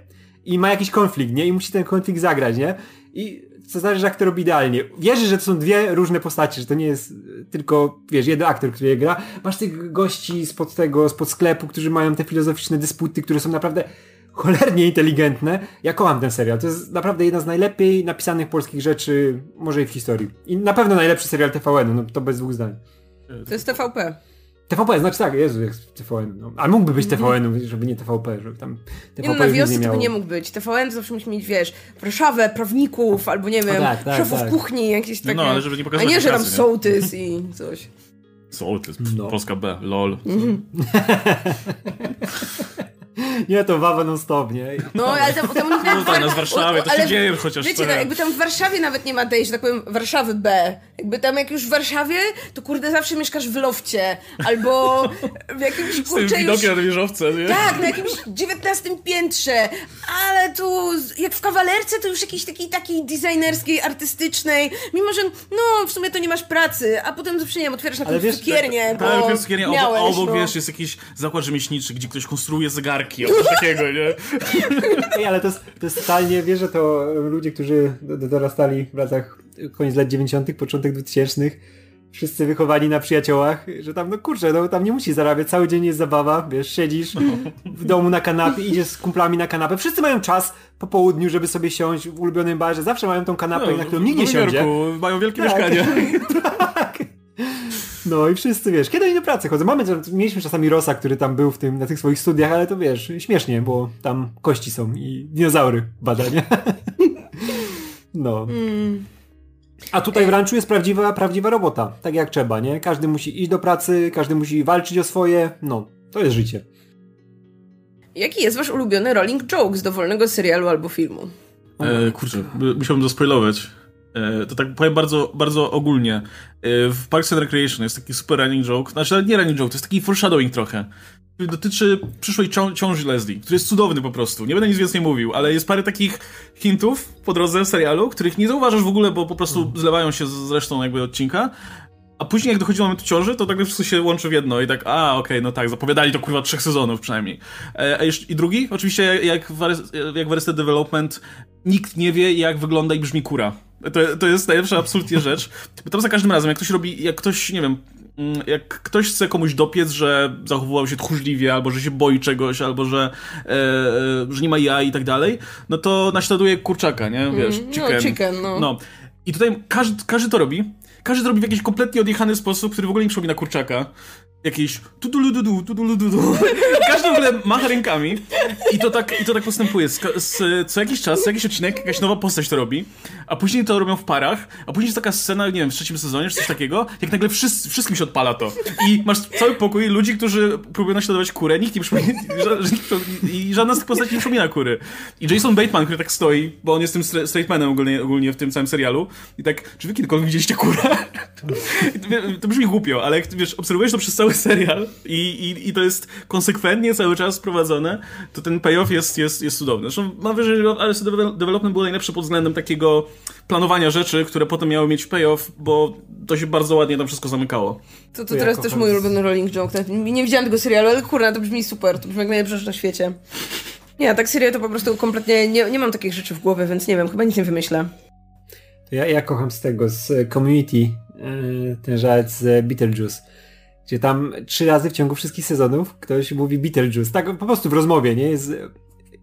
i ma jakiś konflikt, nie? I musi ten konflikt zagrać, nie? I co znaczy, że aktor robi idealnie. Wierzy, że to są dwie różne postacie, że to nie jest tylko, wiesz, jeden aktor, który je gra. Masz tych gości spod tego, spod sklepu, którzy mają te filozoficzne dysputy, które są naprawdę cholernie inteligentne. Ja kocham ten serial. To jest naprawdę jedna z najlepiej napisanych polskich rzeczy, może i w historii. I na pewno najlepszy serial TVN, no to bez dwóch zdań. To jest TVP. TVP, znaczy tak, Jezu, jest TVN. No. A mógłby być TVN, żeby nie TVP, żeby tam TVP nie, no, na wiosce to by nie mógł być. TVN zawsze musi mieć, wiesz, Warszawę, prawników, albo nie wiem, tak, tak, szefów tak. kuchni, jakieś takie. No, no, ale żeby nie pokazać A nie, że tam sołtys i coś. Sołtys, no. Polska B, lol. Mm Nie, to wawa non stop, nie? No, ale tam, tam no, tak, no, w Warszawie, to się dzieje chociaż. Wiecie, no, jakby tam w Warszawie nawet nie ma tej, że tak powiem, Warszawy B. Jakby tam jak już w Warszawie, to kurde zawsze mieszkasz w lofcie. Albo w jakimś kurczę już... na wieżowce, nie? Tak, na jakimś dziewiętnastym piętrze. Ale tu, jak w kawalerce, to już jakiejś takiej, takiej designerskiej, artystycznej. Mimo, że no, w sumie to nie masz pracy, a potem zawsze, nie wiem, otwierasz na cukiernię, tak, bo tak, cukiernię, miałeś, obok, obok no. wiesz, jest jakiś zakład rzemieślniczy, gdzie ktoś konstruuje zegarki, coś takiego, nie? Ej, ale to jest, to jest totalnie, wiesz, że to ludzie, którzy dorastali w latach koniec lat 90., początek 2000 wszyscy wychowani na przyjaciołach, że tam, no kurczę, no tam nie musisz zarabiać, cały dzień jest zabawa, wiesz, siedzisz w domu na kanapie, idziesz z kumplami na kanapę, wszyscy mają czas po południu, żeby sobie siąść w ulubionym barze, zawsze mają tą kanapę, no, na którą nikt nie siądzie. mają wielkie tak, mieszkanie. tak. No i wszyscy, wiesz, kiedy oni do pracy chodzą? Mamy, mieliśmy czasami Rosa, który tam był w tym, na tych swoich studiach, ale to wiesz, śmiesznie, bo tam kości są i dinozaury bada, nie? no. Mm. A tutaj w ranczu jest prawdziwa, prawdziwa robota, tak jak trzeba, nie? Każdy musi iść do pracy, każdy musi walczyć o swoje, no, to jest życie. Jaki jest wasz ulubiony rolling joke z dowolnego serialu albo filmu? E, kurczę, musiałbym to spoilować. E, to tak powiem bardzo, bardzo ogólnie. E, w Parks and Recreation jest taki super running joke, znaczy nie running joke, to jest taki foreshadowing trochę. Który dotyczy przyszłej ciąży Leslie, który jest cudowny po prostu. Nie będę nic więcej mówił, ale jest parę takich hintów po drodze w serialu, których nie zauważasz w ogóle, bo po prostu hmm. zlewają się z resztą jakby odcinka. A później jak dochodzi do momentu ciąży, to tak wszystko się łączy w jedno i tak, a okej, okay, no tak, zapowiadali to kurwa trzech sezonów przynajmniej. E, a jeszcze, I drugi, oczywiście jak w, jak w Arrested Development, nikt nie wie jak wygląda i brzmi kura. To, to jest najlepsza absolutnie rzecz. Bo tam za każdym razem, jak ktoś robi, jak ktoś, nie wiem, mm, jak ktoś chce komuś dopiec, że zachowywał się tchórzliwie, albo że się boi czegoś, albo że, e, e że nie ma jaj i tak dalej, no to naśladuje kurczaka, nie? Wiesz, mm, chicken. No, chicken, no. no. I tutaj każdy, każdy to robi. Każdy to robi w jakiś kompletnie odjechany sposób, który w ogóle nie przypomina kurczaka jakieś tudulududu, tudulududu. Każdy w ogóle macha rękami i to tak, i to tak postępuje. Z, z, co jakiś czas, co jakiś odcinek, jakaś nowa postać to robi, a później to robią w parach, a później jest taka scena, nie wiem, w trzecim sezonie, czy coś takiego, jak nagle wszyscy, wszystkim się odpala to. I masz cały pokój ludzi, którzy próbują naśladować kurę, nikt nie przypomina, i żadna z tych postaci nie przypomina kury. I Jason Bateman, który tak stoi, bo on jest tym straightmanem ogólnie, ogólnie w tym całym serialu, i tak, czy wy kiedykolwiek widzieliście kurę? To brzmi głupio, ale jak wiesz, obserwujesz to przez cały serial i, i, i to jest konsekwentnie cały czas prowadzone, to ten payoff jest, jest, jest cudowny. Zresztą mam wrażenie, że Arrested Development było najlepsze pod względem takiego planowania rzeczy, które potem miały mieć payoff, bo to się bardzo ładnie tam wszystko zamykało. To, to, to teraz też mój ulubiony rolling joke. Nie widziałam tego serialu, ale kurna, to brzmi super. To brzmi jak najlepsze na świecie. Nie, tak serio to po prostu kompletnie nie, nie mam takich rzeczy w głowie, więc nie wiem, chyba nic nie wymyślę. Ja, ja kocham z tego, z Community, yy, ten żart z Beetlejuice. Gdzie tam trzy razy w ciągu wszystkich sezonów ktoś mówi Beetlejuice. Tak po prostu w rozmowie, nie? Jest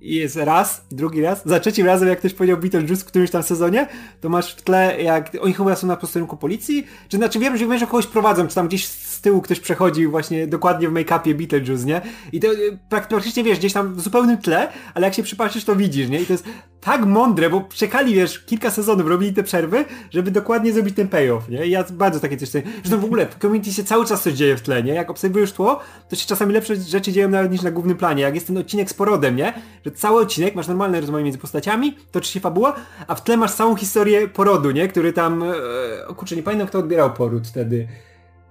jest raz, drugi raz. Za trzecim razem, jak ktoś powiedział Beetlejuice w którymś tam sezonie, to masz w tle, jak oni chyba są na posterunku policji, czy znaczy wiem, że wiem, że kogoś prowadzą, czy tam gdzieś z tyłu ktoś przechodzi właśnie dokładnie w make-upie Beetlejuice, nie? I to y, praktycznie, wiesz, gdzieś tam w zupełnym tle, ale jak się przypatrzysz, to widzisz, nie? I to jest tak mądre, bo czekali, wiesz, kilka sezonów, robili te przerwy, żeby dokładnie zrobić ten payoff, nie? I ja bardzo takie coś. Zresztą w ogóle w community się cały czas coś dzieje w tle, nie? Jak obserwujesz tło, to się czasami lepsze rzeczy dzieją nawet niż na głównym planie. Jak jest ten odcinek z porodem, nie? Że cały odcinek, masz normalne rozmowy między postaciami, toczy się fabuła, a w tle masz całą historię porodu, nie? Który tam, e, o kurczę, nie pamiętam kto odbierał poród wtedy.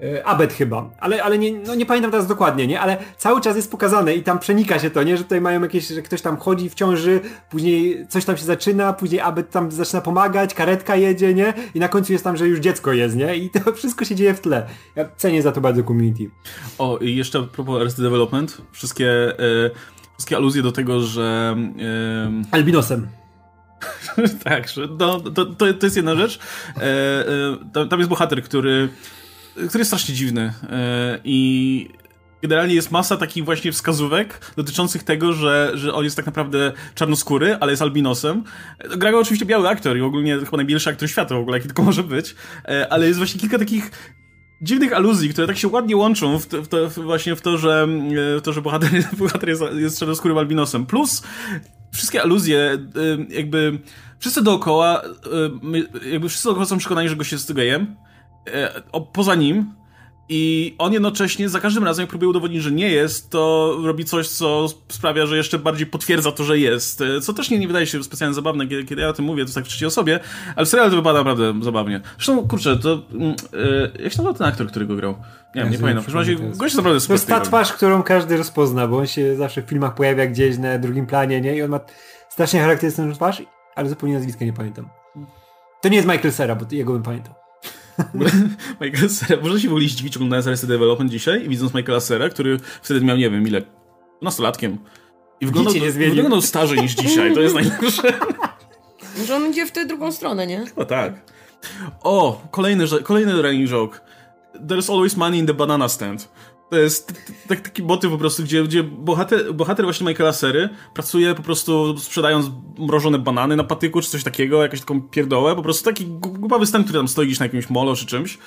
E, Abed chyba, ale, ale nie, no nie pamiętam teraz dokładnie, nie? Ale cały czas jest pokazane i tam przenika się to, nie? Że tutaj mają jakieś, że ktoś tam chodzi w ciąży, później coś tam się zaczyna, później Abed tam zaczyna pomagać, karetka jedzie, nie? I na końcu jest tam, że już dziecko jest, nie? I to wszystko się dzieje w tle. Ja cenię za to bardzo community. O, i jeszcze a propos Arrested Development, wszystkie, e, wszystkie aluzje do tego, że... E, Albinosem. tak, że no, to, to, to jest jedna rzecz. E, e, tam jest bohater, który który jest strasznie dziwny e, i generalnie jest masa takich właśnie wskazówek dotyczących tego, że, że on jest tak naprawdę czarnoskóry, ale jest albinosem. Gra go oczywiście biały aktor i ogólnie chyba najbielszy aktor świata w ogóle, jaki tylko może być, e, ale jest właśnie kilka takich dziwnych aluzji, które tak się ładnie łączą w to, w to, właśnie w to, że, e, w to, że bohater, bohater jest, jest czarnoskórym albinosem. Plus wszystkie aluzje jakby wszyscy dookoła jakby wszyscy dookoła są przekonani, że gość jest gejem e, poza nim i on jednocześnie za każdym razem, jak próbuje udowodnić, że nie jest, to robi coś, co sprawia, że jeszcze bardziej potwierdza to, że jest. E, co też nie, nie wydaje się specjalnie zabawne, kiedy, kiedy ja o tym mówię, to tak w trzeciej osobie, ale w serialu to wypada naprawdę zabawnie. Zresztą, kurczę, to... Yy, jak się nazywa ten aktor, który go grał? Nie wiem, nie pamiętam. W każdym razie gość naprawdę super. To jest ta twarz, którą każdy rozpozna, bo on się zawsze w filmach pojawia gdzieś na drugim planie, nie? I on ma strasznie charakterystyczną twarz, ale zupełnie nazwiska nie pamiętam. To nie jest Michael Cera, bo jego bym pamiętał. Michael Cera, można się w ogóle zdziwić oglądając Arrested Development dzisiaj i widząc Michaela Cera, który wtedy miał, nie wiem, ile, nastolatkiem. I wyglądał, nie wyglądał starzej niż dzisiaj, to jest najlepsze. Może on idzie w tę drugą stronę, nie? O tak. O, kolejny, kolejny running joke. There's always money in the banana stand. To jest taki motyw po prostu, gdzie, gdzie bohater, bohater właśnie Michaela Sery pracuje po prostu sprzedając mrożone banany na patyku, czy coś takiego, jakąś taką pierdołę, po prostu taki głupawy stan, który tam stoi gdzieś na jakimś molo czy czymś.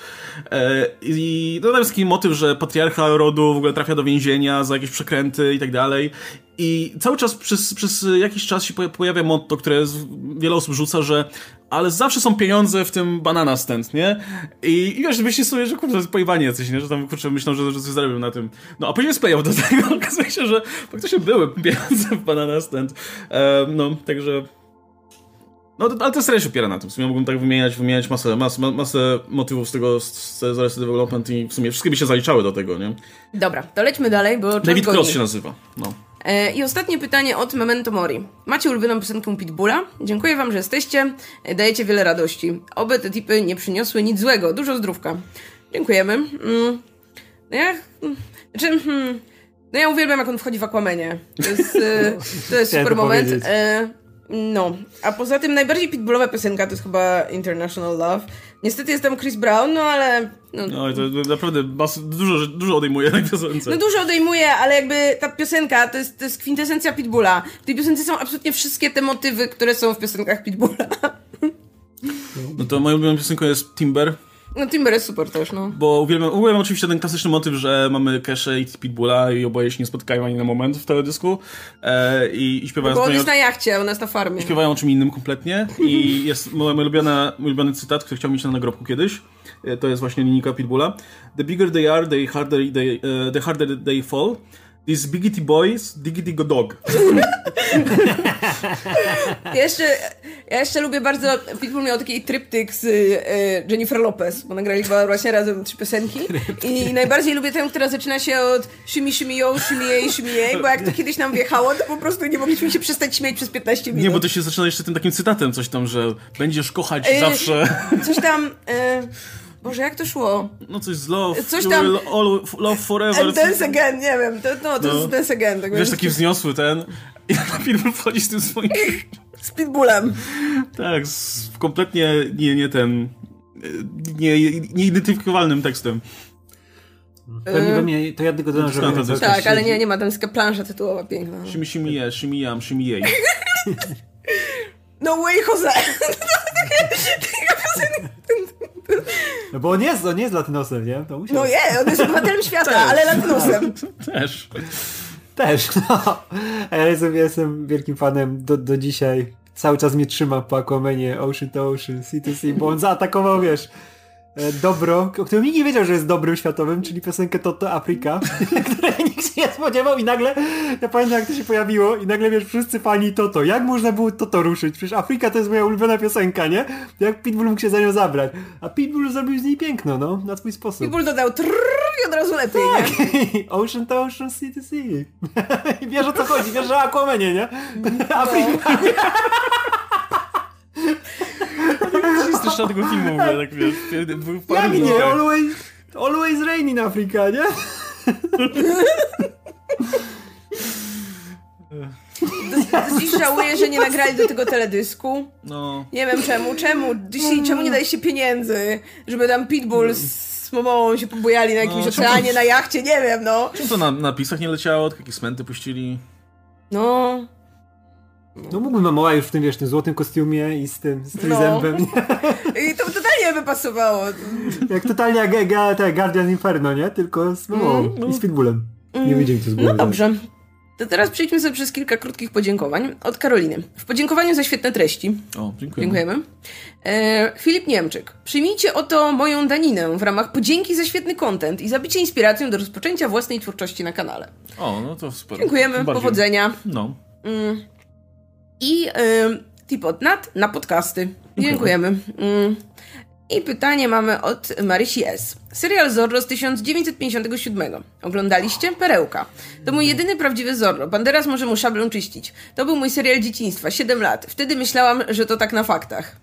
E, I to jest taki motyw, że patriarcha rodu w ogóle trafia do więzienia za jakieś przekręty i tak dalej. I cały czas przez, przez jakiś czas się pojawia motto, które wiele osób rzuca, że ale zawsze są pieniądze w tym banana stand, nie? I, i wiesz, myślisz sobie, że kurczę, to jest jacyś, nie? Że tam, kurczę, myślą, że, że coś zarobią na tym. No, a później payoff do tego, okazuje się, że faktycznie były pieniądze w banana stand. Um, no, także... No, ale to serio się opiera na tym. W sumie mógłbym tak wymieniać, wymieniać masę, masę, masę motywów z tego, z, z Arrested Development i w sumie wszystkie by się zaliczały do tego, nie? Dobra, to lećmy dalej, bo David Cross się nazywa, no. E, I ostatnie pytanie od Memento Mori. Macie ulubioną piosenkę Pitbulla? Dziękuję wam, że jesteście. E, dajecie wiele radości. Oby te tipy nie przyniosły nic złego. Dużo zdrówka. Dziękujemy. Mm. No ja... Mm, znaczy... Hmm, no ja uwielbiam, jak on wchodzi w Aquamenie. To jest, e, to jest super moment. No, a poza tym najbardziej pitbullowa piosenka to jest chyba International Love. Niestety jest tam Chris Brown, no ale... No, no to naprawdę dużo, dużo odejmuje na piosence. No dużo odejmuje, ale jakby ta piosenka to jest, to jest kwintesencja Pitbulla. W tej piosence są absolutnie wszystkie te motywy, które są w piosenkach Pitbulla. No to moją ulubioną piosenką jest Timber. No Timber jest super też, no. Bo uwielbiam, uwielbiam oczywiście ten klasyczny motyw, że mamy Keszę i Pitbulla i oboje się nie spotkają ani na moment w teledysku e, i, i śpiewają... Bo on jest na jachcie, on jest na farmie. Śpiewają o czym innym kompletnie i jest mój, mój, ulubiony, mój ulubiony cytat, który chciałbym mieć na nagrobku kiedyś. E, to jest właśnie linijka Pitbulla. The bigger they are, the harder they, uh, the harder they fall. These Biggity Boys, Diggity Go Dog. Ja jeszcze, ja jeszcze lubię bardzo, Pitbull miał taki tryptyk z y, Jennifer Lopez, bo nagrali chyba właśnie razem trzy piosenki i najbardziej lubię tę, która zaczyna się od shimmy shimmy yo, shimmy jej, shimmy jej, bo jak to kiedyś nam wjechało, to po prostu nie mogliśmy się przestać śmiać przez 15 minut. Nie, bo to się zaczyna jeszcze tym takim cytatem, coś tam, że będziesz kochać Y, zawsze. Coś tam... Y, Boże, jak to szło? No coś z love, Coś you tam- all, love forever. And dance again, nie wiem, to, no, to No. jest dance again. Tak Wiesz, taki wzniosły ten. I na film wchodzi z tym swoim. Z Pitbullem. Tak, z kompletnie nie, nie ten. Nie, nieidentyfikowalnym tekstem. Pewnie, to ja tylko dodam, że Tak, ale nie, nie ma tam jest taka plansza tytułowa piękna. Shimi shimi je, shimi jam, shimi jej. No way, Jose! No bo on jest, on jest latynosem, nie? To musiał. No je, on jest obywatelem świata, ale latynosem. Też. Też, no. A ja jestem, jestem wielkim fanem do, do dzisiaj. Cały czas mnie trzyma po Aquamanie Ocean to Ocean, Sea to Sea, bo on zaatakował, wiesz, dobro, o którym nikt nie wiedział, że jest dobrym światowym, czyli piosenkę Toto Afrika, której nikt się nie spodziewał i nagle, ja pamiętam jak to się pojawiło i nagle, wiesz, wszyscy fani Toto. Jak można było Toto ruszyć? Przecież Afryka to jest moja ulubiona piosenka, nie? Jak Pitbull mógł się za nią zabrać? A Pitbull zrobił z niej piękno, no, na swój sposób. Pitbull dodał trrr i od razu lepiej, nie? Ocean to Ocean, Sea. I wiesz o co chodzi, wiesz o Aquamanie, nie? Afryka. Jest jeszcze tego filmu w ogóle, tak wiesz. Paru Jak nie? Always, always rain in Africa, nie? Dziś żałuję, że nie nagrali do tego teledysku. No. Nie wiem czemu, czemu, dzisiaj, czemu nie daliście pieniędzy, żeby tam Pitbull z Momą się pobujali na jakimś No, czemu- oceanie, na jachcie, nie wiem, no. Czym to na napisach nie leciało? Takie smenty puścili. No, No mógłby Mamoła już w tym, wiesz, tym złotym kostiumie i z tym, z tym No. zębem, nie? i to totalnie by pasowało. Jak totalnie jak ga, ta Guardian Inferno, nie? Tylko z Mamołą i z Pitbullem. Nie wiedziałem, co z No głowy. dobrze. To teraz przejdźmy sobie przez kilka krótkich podziękowań od Karoliny. W podziękowaniu za świetne treści. O, dziękuję. Dziękujemy. E, Filip Niemczyk. Przyjmijcie oto moją daninę w ramach podzięki za świetny content i za bycie inspiracją do rozpoczęcia własnej twórczości na kanale. O, no to super. Dziękujemy, bardziej. powodzenia. No. I tip od Nat na podcasty. Dziękujemy. Mm. I pytanie mamy od Marysi S. Serial Zorro z 1957. Oglądaliście? Perełka. To mój jedyny prawdziwy Zorro. Banderas może mu szablą czyścić. To był mój serial dzieciństwa, 7 lat. Wtedy myślałam, że to tak na faktach.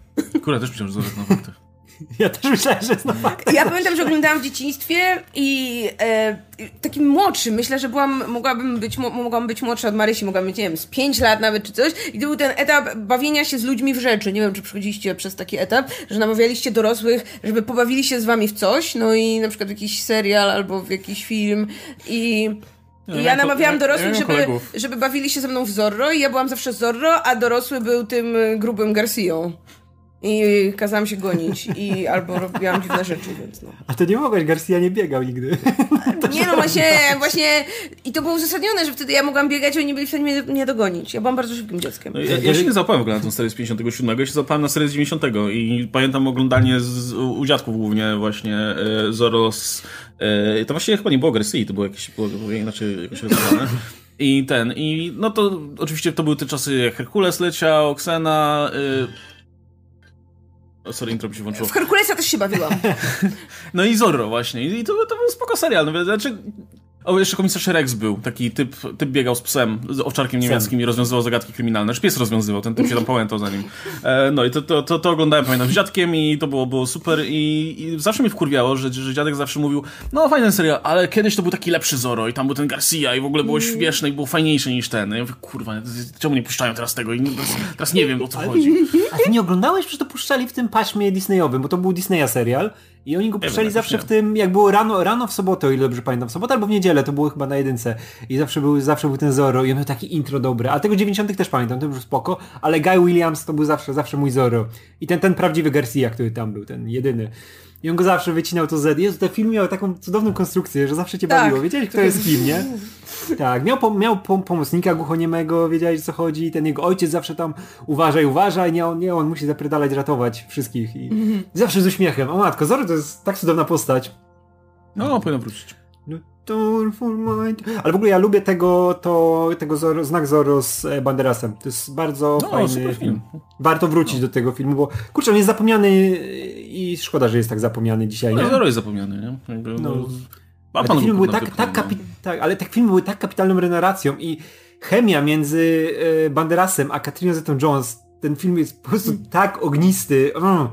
Kurwa, też myślałem, że zorek na faktach. Ja też myślałem, że jest na fakt. Ja pamiętam, że oglądałam w dzieciństwie i e, takim młodszym, myślę, że byłam, mogłabym być, mo, mogłam być młodsza od Marysi, mogłam mieć, nie wiem, z 5 lat nawet czy coś. I to był ten etap bawienia się z ludźmi w rzeczy. Nie wiem, czy przechodziliście przez taki etap, że namawialiście dorosłych, żeby pobawili się z wami w coś, no i na przykład w jakiś serial albo w jakiś film i... Ja ja namawiałam dorosłych, żeby, kolegów. żeby bawili się ze mną w Zorro i ja byłam zawsze Zorro, a dorosły był tym y, grubym Garcią. I kazałam się gonić i albo robiłam dziwne rzeczy, więc no. A to nie mogłaś, Garcia nie biegał nigdy. Nie no, właśnie, właśnie i to było uzasadnione, że wtedy ja mogłam biegać, a oni byli w stanie mnie nie dogonić. Ja byłam bardzo szybkim dzieckiem. No, ja, ja się nie załapałem w ogóle na tę serię z 57, ja się załapałem na serię z 90 i pamiętam oglądanie z, u, dziadków głównie właśnie e, Zorro z... E, to właściwie chyba nie było Garcia, to było jakieś, było, było inaczej jakoś rozwiązane. I ten, i no to oczywiście to były te czasy, jak Herkules leciał, Xena... E, o, sorry, intro mi się włączyło. W Herkulesa też się bawiłam. No i Zorro właśnie. I to, to był spoko serial. No, znaczy, o, jeszcze komisarz Rex był. Taki typ, typ biegał z psem, z owczarkiem niemieckim i rozwiązywał zagadki kryminalne. Pies rozwiązywał, ten typ się tam pamiętał za nim. E, no i to, to, to, to oglądałem, pamiętam, z dziadkiem i to było, było super i, i zawsze mnie wkurwiało, że, że dziadek zawsze mówił, no fajny serial, ale kiedyś to był taki lepszy Zorro i tam był ten Garcia i w ogóle było śmieszne i było fajniejsze niż ten. No Ja mówię, kurwa, czemu nie puszczają teraz tego? I teraz, teraz nie wiem, o co chodzi. A ty nie oglądałeś? Przecież to puszczali w tym paśmie Disneyowym, bo to był Disneya serial. I oni go puszczali zawsze w tym, jak było rano, rano w sobotę, o ile dobrze pamiętam, w sobotę albo w niedzielę, to było chyba na jedynce. I zawsze był, zawsze był ten Zorro i on miał taki intro dobre. A tego 90 też pamiętam, to był spoko, ale Guy Williams to był zawsze, zawsze mój Zorro. I ten, ten prawdziwy Garcia, który tam był, ten jedyny. I on go zawsze wycinał to Z. Jezu, te filmy miały taką cudowną konstrukcję, że zawsze cię Tak. bawiło. Wiedziałeś, kto jest kim, nie? Tak, miał, po, miał po, pomocnika głuchoniemego, wiedziałeś o co chodzi, ten jego ojciec zawsze tam uważaj, uważaj, nie on, nie on musi zapierdalać, ratować wszystkich i zawsze z uśmiechem. O matko, Zorro to jest tak cudowna postać. No, powinno wrócić. Ale w ogóle ja lubię tego, to, tego Zoro, znak Zoro z e, Banderasem. To jest bardzo no, fajny film. Warto wrócić no. do tego filmu, bo kurczę, on jest zapomniany i szkoda, że jest tak zapomniany dzisiaj. No, nie? Zoro jest zapomniany, nie? Jakby, no. No. Ale te, filmy były tak, tak, kapi- tak, ale te filmy były tak kapitalną renarracją i chemia między e, Banderasem a Katriną Zeta-Jones, ten film jest po prostu mm. tak ognisty. Mm.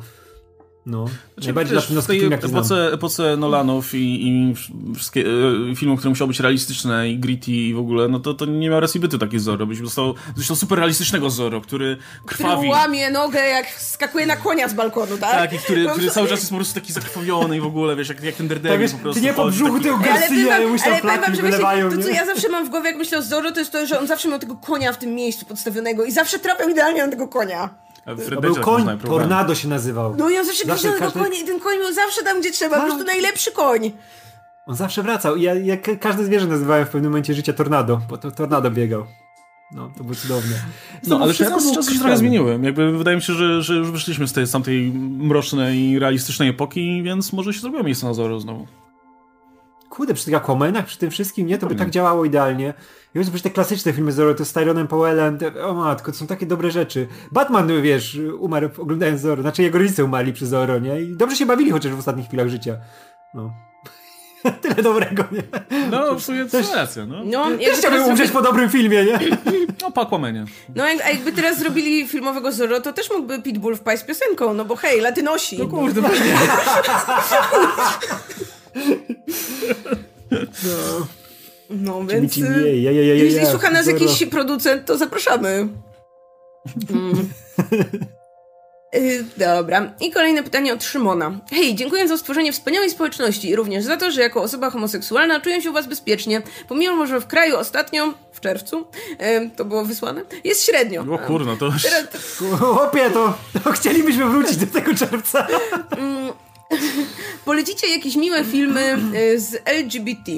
No, znaczy, najbardziej wiesz, w tej epoce, epoce Nolanów i, i wszystkie e, filmy, które musiały być realistyczne i gritty i w ogóle, no to, to nie miał racji bytu taki Zoro. Byś dostał zresztą super realistycznego Zoro, który krwawi. Który łamie nogę, jak skakuje na konia z balkonu, tak? Tak, i który, który cały czas jest po prostu taki zakrwawiony i w ogóle, wiesz, jak, jak ten Daredevil tak, po prostu. Ty nie po brzuchu tego Garcia, już tam flaki wylewają. To, co ja zawsze mam w głowie, jak myślę o Zoro, to jest to, że on zawsze miał tego konia w tym miejscu podstawionego i zawsze trafiał idealnie na tego konia. To był koń, Tornado się nazywał. No i on zawsze, zawsze każdy... tego konia i ten koń był zawsze tam, gdzie trzeba, po prostu najlepszy koń. On zawsze wracał i ja, ja każde zwierzę nazywałem w pewnym momencie życia Tornado, bo to Tornado biegał. No, to było cudowne. No, no ale teraz czasy się trochę zmieniły. Jakby wydaje mi się, że, że już wyszliśmy z tej, z tamtej mrocznej i realistycznej epoki, więc może się zrobiło miejsce na Zoro znowu. Kurde, przy tych Aquamanach, przy tym wszystkim, nie? To by tak działało idealnie. I już te klasyczne filmy Zoro, to z Tyronem Powellem, te, o matko, to są takie dobre rzeczy. Batman, wiesz, umarł oglądając Zoro, znaczy jego rodzice umarli przy Zoro, nie? I dobrze się bawili chociaż w ostatnich chwilach życia. No. Tyle dobrego, nie? No, w sumie to racja, no. no Też chciałbym umrzeć zrobi... po dobrym filmie, nie? No, po Aquamanie. No, jak, a jakby teraz zrobili filmowego Zoro, to też mógłby Pitbull wpaść z piosenką, no bo hej, latynosi. No kurde, właśnie. No. No więc. Y, jeśli słucha nas jakiś producent, to zapraszamy. Mm. Y, dobra. I kolejne pytanie od Szymona. Hej, dziękuję za stworzenie wspaniałej społeczności i również za to, że jako osoba homoseksualna czuję się u was bezpiecznie, pomimo, że w kraju ostatnio, w czerwcu, to było wysłane, jest średnio. O kurno, to już... Chłopie, to, to chcielibyśmy wrócić do tego czerwca. Polecicie jakieś miłe filmy y, z LGBT.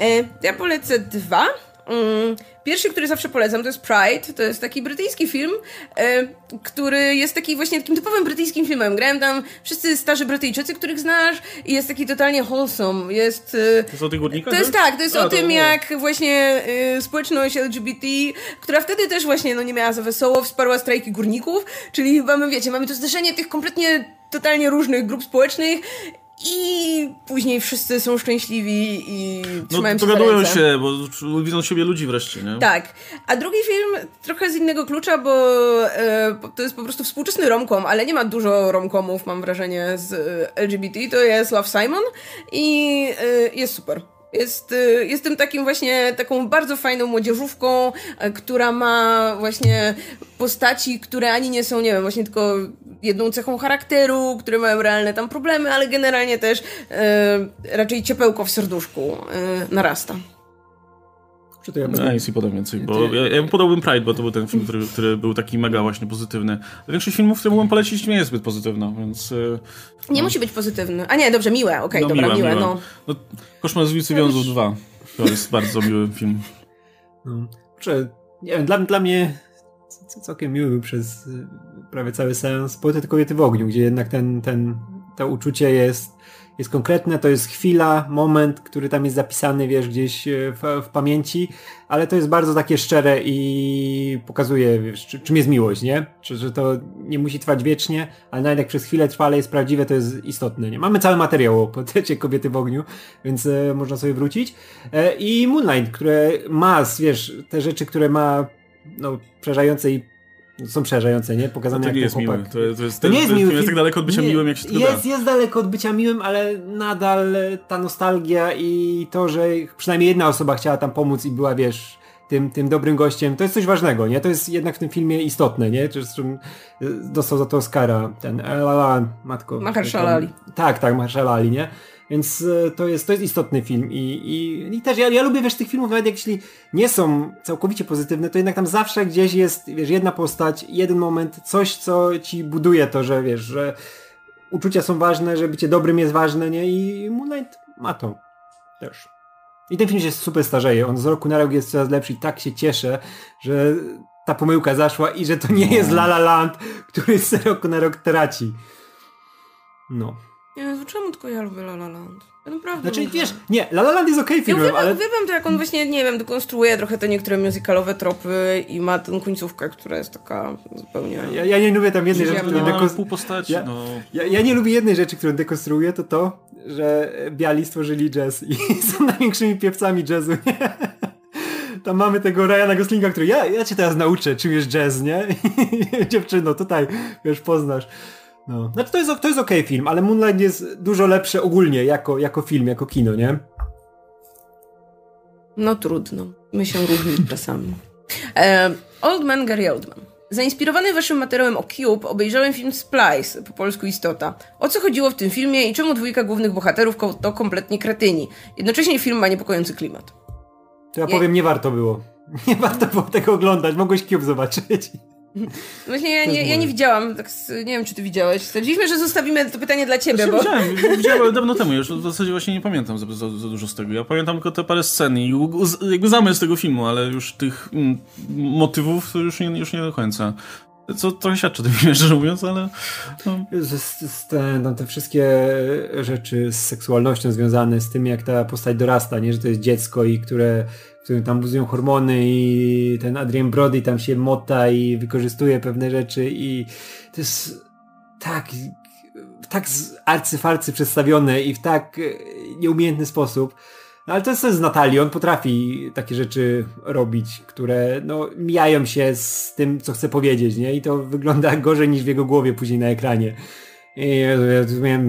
E, ja polecę dwa. Mm, pierwszy, który zawsze polecam, to jest Pride. To jest taki brytyjski film, e, który jest taki właśnie takim typowym brytyjskim filmem. Grałem tam wszyscy starzy Brytyjczycy, których znasz i jest taki totalnie wholesome. Jest, to jest o tych górnikach? To jest tak, to jest A, o tym, jak właśnie społeczność LGBT, która wtedy też właśnie no, nie miała za wesoło, wsparła strajki górników, czyli mamy, wiecie, mamy to zderzenie tych kompletnie totalnie różnych grup społecznych i później wszyscy są szczęśliwi i no, trzymają no, się dogadują się, bo widzą siebie ludzi wreszcie, nie? Tak. A drugi film trochę z innego klucza, bo e, to jest po prostu współczesny romkom, ale nie ma dużo romkomów, mam wrażenie, z e, LGBT. To jest Love Simon i e, jest super. Jest, y, jestem takim właśnie, taką bardzo fajną młodzieżówką, e, która ma właśnie postaci, które ani nie są, nie wiem, właśnie tylko jedną cechą charakteru, które mają realne tam problemy, ale generalnie też e, raczej ciepełko w serduszku e, narasta. Czy to ja będę... Nice i podam więcej, bo ja, ja podałbym Pride, bo to był ten film, który, który był taki mega właśnie pozytywny. Większość filmów, które mógłbym polecić, nie jest zbyt pozytywna, więc... Nie no. musi być pozytywny. A nie, dobrze, miłe, okej, okay, no, dobra, miłe, miłe. no. no Koszmar z ulicy Wiązów 2. To jest bardzo miły film. No, kurczę, nie wiem, dla, dla mnie całkiem miły był przez y, prawie cały seans Portret kobiety w ogniu, gdzie jednak ten, ten, to uczucie jest jest konkretne, to jest chwila, moment, który tam jest zapisany, wiesz, gdzieś e, w, w pamięci, ale to jest bardzo takie szczere i pokazuje, wiesz, czym jest miłość, nie? Czy, że to nie musi trwać wiecznie, ale nawet jak przez chwilę trwa, ale jest prawdziwe, to jest istotne, nie? Mamy cały materiał o kobiety w ogniu, więc e, można sobie wrócić. E, I Moonlight, które ma, wiesz, te rzeczy, które ma no, przerażające i są przerażające, nie? Pokazane to nie jest chłopak. miły. To, to, jest, to, nie jest, miły. jest tak daleko od bycia nie, miłym, jak się tylko jest, da. Jest daleko od bycia miłym, ale nadal ta nostalgia i to, że przynajmniej jedna osoba chciała tam pomóc i była, wiesz, tym, tym dobrym gościem, to jest coś ważnego, nie? To jest jednak w tym filmie istotne, nie? Zresztą e, dostał za to Oscara ten, Lala, matko. Mahershala Ali. Tak, tak, Mahershala Ali, nie? Więc e, to jest, to jest istotny film i, i, i też ja, ja lubię wiesz tych filmów, nawet jeśli nie są całkowicie pozytywne, to jednak tam zawsze gdzieś jest wiesz, jedna postać, jeden moment, coś co ci buduje to, że wiesz, że uczucia są ważne, że bycie dobrym jest ważne, nie? I Moonlight ma to też. I ten film się super starzeje. On z roku na rok jest coraz lepszy i tak się cieszę, że ta pomyłka zaszła i że to nie jest La La Land, który z roku na rok traci. No. Nie, czemu tylko ja lubię La La Land? Naprawdę. Znaczy, wiesz, nie, La La Land jest okej okay filmem, ja ale... Uwielbiam to, jak on właśnie, nie wiem, dekonstruuje trochę te niektóre musicalowe tropy i ma tę końcówkę, która jest taka zupełnie... Ja, ja nie lubię tam jednej rzeczy, którą No, dekonstruuje. pół postaci, Ja- no. Ja, ja nie lubię jednej rzeczy, którą dekonstruuję, to to, że biali stworzyli jazz i są największymi piewcami jazzu, nie? Tam mamy tego Ryana Goslinga, który ja, ja cię teraz nauczę, czym jest jazz, nie? Dziewczyno, tutaj, wiesz, poznasz. No. Znaczy to jest, to jest okej film, ale Moonlight jest dużo lepsze ogólnie jako, jako film, jako kino, nie? No trudno. My się różni czasami. E, Old Man Gary Oldman. Zainspirowany waszym materiałem o Cube obejrzałem film Splice, po polsku Istota. O co chodziło w tym filmie i czemu dwójka głównych bohaterów to kompletnie kretyni? Jednocześnie film ma niepokojący klimat. To ja Nie- powiem, nie warto było. Nie warto było tego oglądać, mogłeś Cube zobaczyć. Właśnie ja, nie, ja nie widziałam, tak, nie wiem czy ty widziałeś. Stwierdziliśmy, że zostawimy to pytanie dla ciebie, Ja bo... widziałem, widziałem dawno temu, już w zasadzie właśnie nie pamiętam za, za, za dużo z tego. Ja pamiętam tylko te parę scen i jakby zamysł tego filmu, ale już tych mm, motywów to już nie, już nie do końca. Co trochę świadczy o tym filmie, szczerze mówiąc, ale... No. Z, z, z te, no, te wszystkie rzeczy z seksualnością związane z tym, jak ta postać dorasta, nie? Że to jest dziecko i które, w którym tam buzują hormony i ten Adrian Brody tam się mota i wykorzystuje pewne rzeczy i to jest tak tak arcyfarcy przedstawione i w tak e, nieumiejętny sposób. No, ale to jest z Natalii, on potrafi takie rzeczy robić, które no, mijają się z tym, co chce powiedzieć, nie? I to wygląda gorzej niż w jego głowie później na ekranie. I ja, ja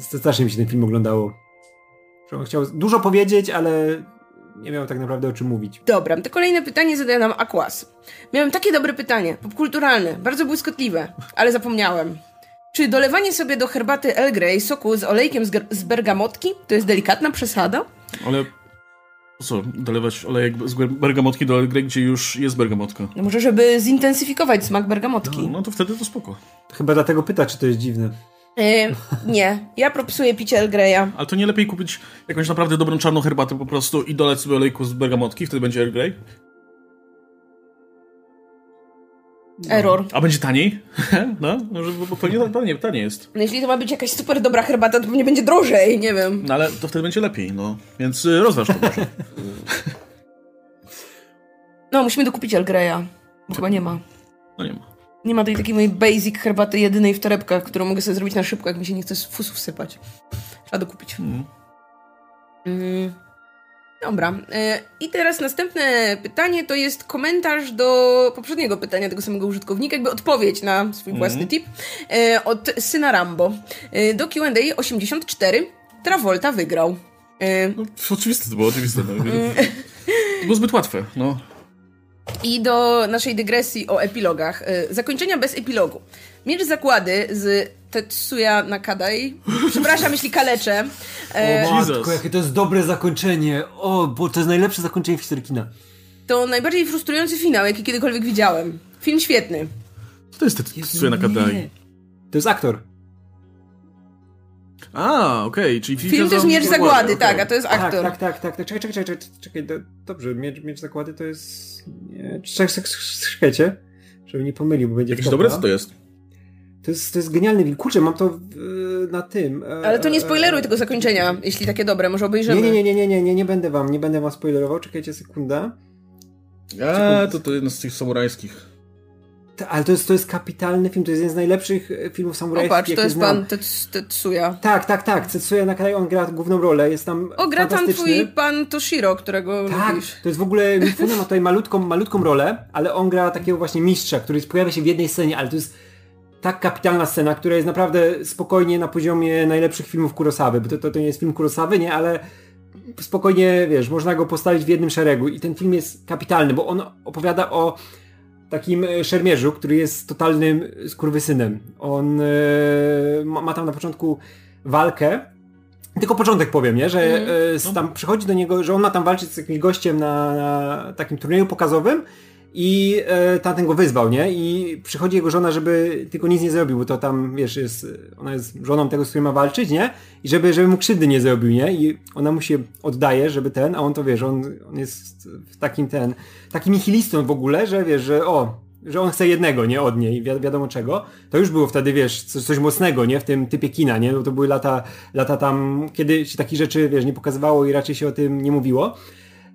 strasznie mi się ten film oglądało. Chciał dużo powiedzieć, ale nie miał tak naprawdę o czym mówić. Dobra, to kolejne pytanie zadaje nam Aquas. Miałem takie dobre pytanie, popkulturalne, bardzo błyskotliwe, ale zapomniałem. Czy dolewanie sobie do herbaty Earl Grey soku z olejkiem z, z bergamotki to jest delikatna przesada? Ale co dolewać olejek z bergamotki do Grey, gdzie już jest bergamotka? No może, żeby zintensyfikować smak bergamotki. No to wtedy to spoko. Chyba dlatego pyta, czy to jest dziwne. Nie, ja propsuję picie Earl Greya. Ale to nie lepiej kupić jakąś naprawdę dobrą czarną herbatę po prostu i dolać sobie olejku z bergamotki, wtedy będzie Earl Grey? Error. A będzie taniej? No, może, bo pewnie tanie, tanie jest. No jeśli to ma być jakaś super dobra herbata, to pewnie będzie drożej, nie wiem. No ale to wtedy będzie lepiej, no. Więc y, rozważ to może. No, musimy dokupić Earl Greya, bo chyba nie ma. No nie ma. Nie ma tej takiej mojej basic herbaty jedynej w torebkach, którą mogę sobie zrobić na szybko, jak mi się nie chce z fusów sypać. Trzeba dokupić. Mm. Mm. Dobra. E, I teraz następne pytanie to jest komentarz do poprzedniego pytania tego samego użytkownika, jakby odpowiedź na swój własny tip e, od syna Rambo. E, do Q&A 84 Travolta wygrał. No, oczywiste to było, oczywiste. No. To było zbyt łatwe, no. I do naszej dygresji o epilogach. E, Zakończenia bez epilogu. Miecz zakłady z Tetsuya Nakadai. Przepraszam, jeśli kaleczę. E, O Jesus. matko, jakie to jest dobre zakończenie. O, bo to jest najlepsze zakończenie w historii kina. To najbardziej frustrujący finał, jaki kiedykolwiek widziałem. Film świetny. Co to jest te Tetsuya Nakadai? To jest aktor. A, okej, czyli Film to jest Miecz Zagłady, tak, a to jest aktor. Tak, tak, tak, tak. Czekaj, czekaj, czekaj, czekaj, czekaj. do- Dobrze, miecz, miecz zakłady to jest... Nie, czekaj, czekaj, czekajcie. Żeby nie pomylił, bo będzie Jakieś dobre? Co to jest? To jest, to jest genialny film. Kurczę, mam to w, na tym. e, Ale to nie e, spoileruj tego zakończenia, jeśli takie dobre, może obejrzymy. Nie, nie, nie, nie, nie, nie, nie będę wam, nie będę wam spoilerował. Czekajcie sekunda. A, to to jeden z tych samurajskich. Ale to jest, to jest kapitalny film, to jest jeden z najlepszych e, filmów samurajskich, Popatrz, to jest znam. pan Tets- Tetsuya. Tak, tak, tak. Tetsuya Nakadai, on gra główną rolę, jest tam O, gra tam twój pan Toshiro, którego Tak, lubisz. to jest w ogóle, Mifune ma tutaj malutką, malutką rolę, ale on gra takiego właśnie mistrza, który pojawia się w jednej scenie, ale to jest tak kapitalna scena, która jest naprawdę spokojnie na poziomie najlepszych filmów Kurosawy, bo to, to, to nie jest film Kurosawy, nie, ale spokojnie, wiesz, można go postawić w jednym szeregu i ten film jest kapitalny, bo on opowiada o takim e, szermierzu, który jest totalnym skurwysynem. On e, ma, ma tam na początku walkę, tylko początek powiem, nie? Że Mhm. e, tam przychodzi do niego, że on ma tam walczyć z jakimś gościem na, na takim turnieju pokazowym i e, tamten go wyzwał, nie? I przychodzi jego żona, żeby tylko nic nie zrobił, bo to tam, wiesz, jest, ona jest żoną tego, z którym ma walczyć, nie? I żeby, żeby mu krzywdy nie zrobił, nie? I ona mu się oddaje, żeby ten, a on to, wiesz, on, on jest w takim ten, takim nihilistą w ogóle, że wiesz, że o, że on chce jednego, nie od niej, wi wiadomo czego, to już było wtedy, wiesz, coś, coś mocnego, nie, w tym typie kina, nie, no to były lata, lata tam, kiedy się takich rzeczy, wiesz, nie pokazywało i raczej się o tym nie mówiło.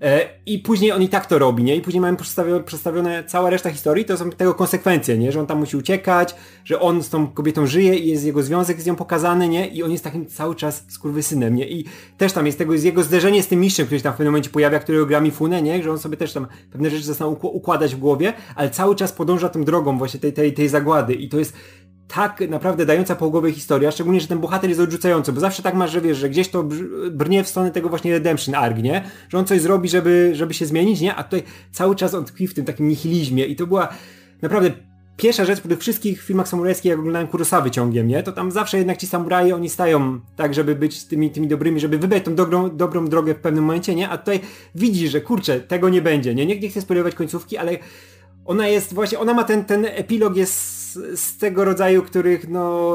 E, I później on i tak to robi, nie? I później mamy przedstawione, cała reszta historii, to są tego konsekwencje, nie? Że on tam musi uciekać, że on z tą kobietą żyje i jest jego związek z nią pokazany, nie? I on jest takim cały czas skurwysynem, nie? I też tam jest tego, jest jego zderzenie z tym mistrzem, który się tam w pewnym momencie pojawia, którego gra Mifune, nie? Że on sobie też tam pewne rzeczy zaczyna układać w głowie, ale cały czas podąża tą drogą właśnie tej, tej, tej zagłady i to jest tak naprawdę dająca po głowie historia, szczególnie, że ten bohater jest odrzucający, bo zawsze tak masz, że wiesz, że gdzieś to brnie w stronę tego właśnie redemption arg, nie? Że on coś zrobi, żeby, żeby się zmienić, nie? A tutaj cały czas on tkwi w tym takim nihilizmie i to była naprawdę pierwsza rzecz po tych wszystkich filmach samurajskich, jak oglądałem Kurosawy ciągiem, nie? To tam zawsze jednak ci samuraje, oni stają tak, żeby być tymi, tymi dobrymi, żeby wybrać tą dobrą, dobrą drogę w pewnym momencie, nie? A tutaj widzisz, że kurczę, tego nie będzie, nie? Nie, nie chcę spoilerować końcówki, ale ona jest właśnie, ona ma ten, ten epilog jest z, tego rodzaju, których no,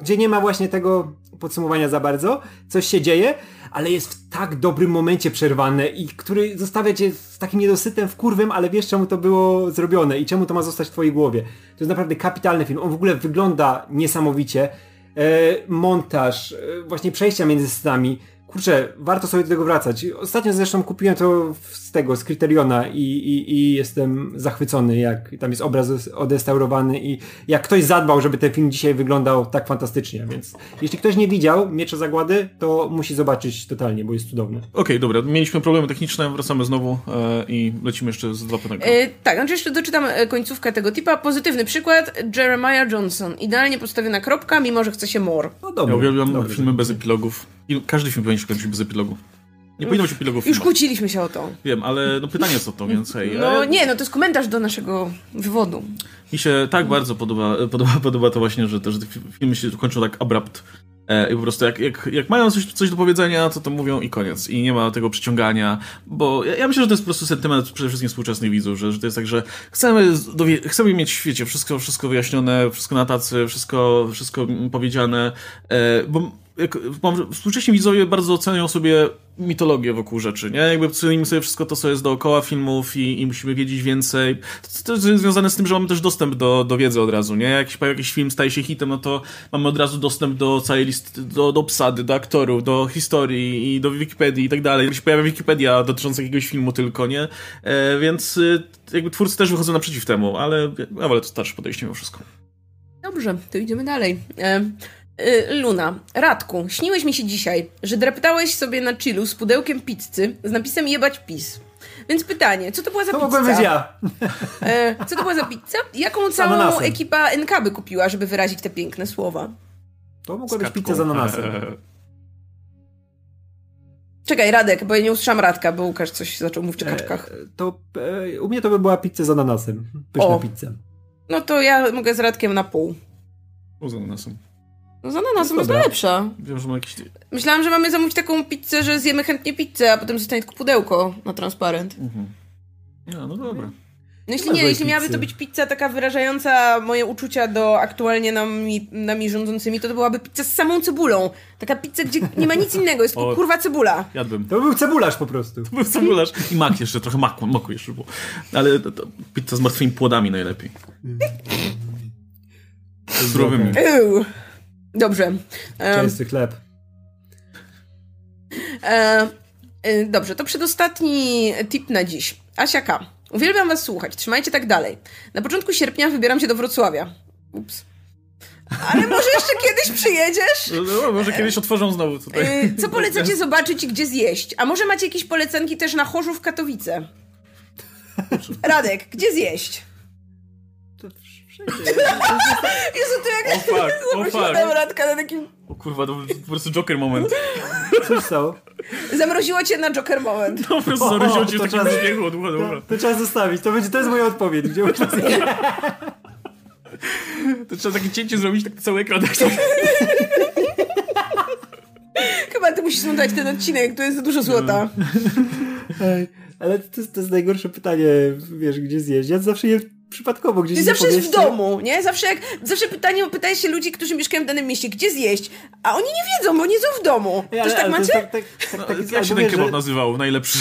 gdzie nie ma właśnie tego podsumowania za bardzo, coś się dzieje, ale jest w tak dobrym momencie przerwane i który zostawia cię z takim niedosytem w kurwym, ale wiesz czemu to było zrobione i czemu to ma zostać w twojej głowie. To jest naprawdę kapitalny film. On w ogóle wygląda niesamowicie. E, montaż, e, właśnie przejścia między scenami, kurczę, warto sobie do tego wracać. Ostatnio zresztą kupiłem to z tego, z Kryteriona i, i, i jestem zachwycony, jak tam jest obraz odrestaurowany i jak ktoś zadbał, żeby ten film dzisiaj wyglądał tak fantastycznie, więc jeśli ktoś nie widział Miecze Zagłady, to musi zobaczyć totalnie, bo jest cudowny. Okej, okay, dobra, mieliśmy problemy techniczne, wracamy znowu e, i lecimy jeszcze z dwa pytania. E, tak, znaczy jeszcze doczytam e, końcówkę tego typa. Pozytywny przykład, Jeremiah Johnson. Idealnie postawiona kropka, mimo że chce się more. No dobra. Ja uwielbiam filmy bez epilogów. Każdy film powinien się kończyć bez epilogu. Nie powinno być epilogów Już kłóciliśmy się o to. Wiem, ale no pytanie jest o to, więc hej. No nie, no to jest komentarz do naszego wywodu. Mi się tak bardzo podoba, podoba, podoba to właśnie, że, to, że te filmy się kończą tak abrupt. E, I po prostu jak, jak, jak mają coś, coś do powiedzenia, to to mówią i koniec. I nie ma tego przyciągania, bo ja, ja myślę, że to jest po prostu sentyment przede wszystkim współczesnych widzów, że, że to jest tak, że chcemy, chcemy mieć w świecie wszystko, wszystko wyjaśnione, wszystko na tacy, wszystko, wszystko powiedziane, e, bo jak, współcześni widzowie bardzo oceniają sobie mitologię wokół rzeczy, nie? Jakby cenimy sobie wszystko to, co jest dookoła filmów i, i musimy wiedzieć więcej. To, jest związane z tym, że mamy też dostęp do, do wiedzy od razu, nie? Jak jakiś, jakiś film staje się hitem, no to mamy od razu dostęp do całej listy, do, do obsady, do aktorów, do historii i do Wikipedii i tak dalej. Jak się pojawia Wikipedia dotycząca jakiegoś filmu tylko, nie? E, więc y, jakby twórcy też wychodzą naprzeciw temu, ale ja wolę to starsze podejście mimo wszystko. Dobrze, to idziemy dalej. E Luna, Radku, śniłeś mi się dzisiaj, że dreptałeś sobie na chillu z pudełkiem pizzy z napisem jebać pis. Więc pytanie, co to była za to pizza? To mogłem być ja. E, co to była za pizza? Jaką całą ekipa NK by kupiła, żeby wyrazić te piękne słowa? To mogła być pizza z ananasem. Czekaj, Radek, bo ja nie usłyszałam Radka, bo Łukasz coś zaczął mówić w czekaczkach. E, to e, u mnie to by była pizza z ananasem. Pyszna o. pizza. No to ja mogę z Radkiem na pół. Z ananasem. No z ananasem jest najlepsza. Wiem, że ma jakiś... Myślałam, że mamy zamówić taką pizzę, że zjemy chętnie pizzę, a potem zostanie tylko pudełko na transparent. Mhm. No, no dobra. No jeśli nie, jeśli miałaby to być pizza taka wyrażająca moje uczucia do aktualnie nami, nami rządzącymi, to to byłaby pizza z samą cebulą. Taka pizza, gdzie nie ma nic innego, jest tylko kurwa cebula. Jadłbym. To był cebularz po prostu. To był cebularz. I mak jeszcze, trochę maku, maku jeszcze było. Ale to, to pizza z martwymi płodami najlepiej. Zdrowymi. Dobrze. Częsty chleb. E, e, dobrze, to przedostatni tip na dziś. Asia K. Uwielbiam was słuchać, trzymajcie tak dalej. Na początku sierpnia wybieram się do Wrocławia. Ups. Ale może jeszcze kiedyś przyjedziesz? No, no, może kiedyś otworzą znowu tutaj. E, co polecacie zobaczyć i gdzie zjeść? A może macie jakieś polecenki też na Chorzów Katowice? Radek, gdzie zjeść? Jezu, to jak... O fuck, o fuck. Radka na takim... O kurwa, to po prostu Joker moment. Cóż stało? Zamroziło cię na Joker moment. No po prostu zamroziło cię w takim śmiechu od ucha To, to trzeba zostawić, to, będzie, to jest moja odpowiedź. Gdzie można To trzeba takie cięcie zrobić, tak cały ekran. Tak Chyba ty musisz dać ten odcinek, to jest za dużo złota. No. Ale to jest, to jest najgorsze pytanie, wiesz, gdzie zjeść. Ja zawsze je przypadkowo gdzieś Zawsze jest w domu, nie? Zawsze jak, zawsze pytanie, pytaje się ludzi, którzy mieszkają w danym mieście, gdzie zjeść, a oni nie wiedzą, bo oni są w domu. Ej, Też ale, tak macie? jest tak, tak, tak, tak, Jak się ten kebab że- nazywał? Najlepszy.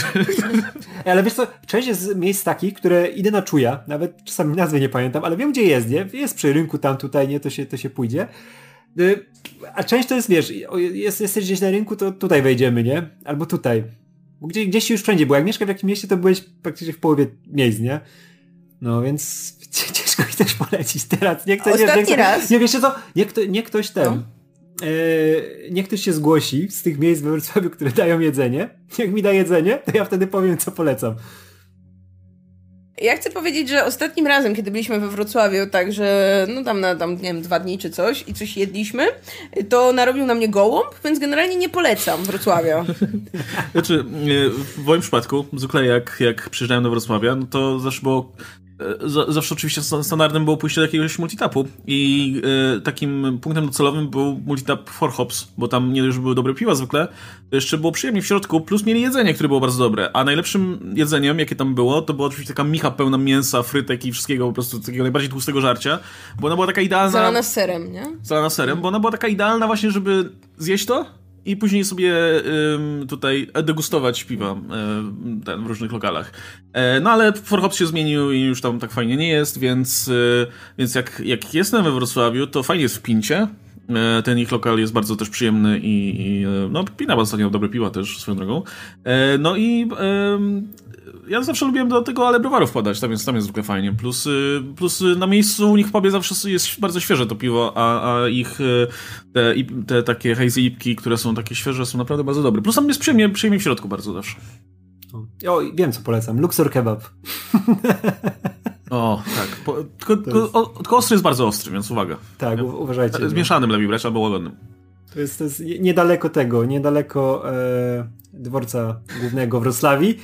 Ale wiesz co, część jest miejsc takich, które idę na czuja, nawet czasami nazwy nie pamiętam, ale wiem gdzie jest, nie? Jest przy rynku tam, tutaj, nie? To się, to się pójdzie. Y, A część to jest, wiesz, jest, jesteś gdzieś na rynku, to tutaj wejdziemy, nie? Albo tutaj. Gdzie, gdzieś już wszędzie, bo jak mieszkasz w jakimś mieście, to byłeś praktycznie w połowie miejsc, nie? No więc ciężko mi też polecić teraz. Nie, ktoś, nie, Ostatni nie, nie, raz. Nie, wiesz co? Nie, kto, nie ktoś ten... No. E, niech ktoś się zgłosi z tych miejsc we Wrocławiu, które dają jedzenie. Jak mi da jedzenie, to ja wtedy powiem, co polecam. Ja chcę powiedzieć, że ostatnim razem, kiedy byliśmy we Wrocławiu, tak, że no tam na tam, nie wiem, dwa dni czy coś i coś jedliśmy, to narobił na mnie gołąb, więc generalnie nie polecam Wrocławia. Znaczy, e, w moim przypadku, zwykle jak, jak przyjeżdżałem do Wrocławia, no to zawsze było. E, za- Zawsze oczywiście sta- standardem było pójście do jakiegoś multitapu i e, takim punktem docelowym był multitap for hops, bo tam nie że były dobre piwa zwykle, to jeszcze było przyjemnie w środku, plus mieli jedzenie, które było bardzo dobre. A najlepszym jedzeniem, jakie tam było, to była oczywiście taka micha pełna mięsa, frytek i wszystkiego, po prostu takiego najbardziej tłustego żarcia, bo ona była taka idealna Zalana serem, nie? zalana serem, bo ona była taka idealna właśnie, żeby zjeść to i później sobie tutaj degustować piwa ym, ten, w różnych lokalach. E, no ale Forhops się zmienił i już tam tak fajnie nie jest, więc, y, więc jak, jak jestem we Wrocławiu, to fajnie jest w Pincie. E, Ten ich lokal jest bardzo też przyjemny i, i e, no Pina ostatnio dobre piwa też swoją drogą. E, No i ja zawsze lubiłem do tego ale browaru wpadać, tam jest, tam jest zwykle fajnie. Plus, plus na miejscu u nich w pubie zawsze jest bardzo świeże to piwo, a, a ich te, te takie hazy ipki, które są takie świeże, są naprawdę bardzo dobre. Plus tam jest przyjemnie, przyjemnie w środku bardzo zawsze. O, wiem co polecam. Luxor kebab. O, tak. Po, tylko, tylko, o, tylko ostry jest bardzo ostry, więc uwaga. Tak, u- uważajcie. no. Zmieszanym lepiej brać albo łagodnym. To jest, to jest niedaleko tego, niedaleko e, dworca głównego Wrocławii.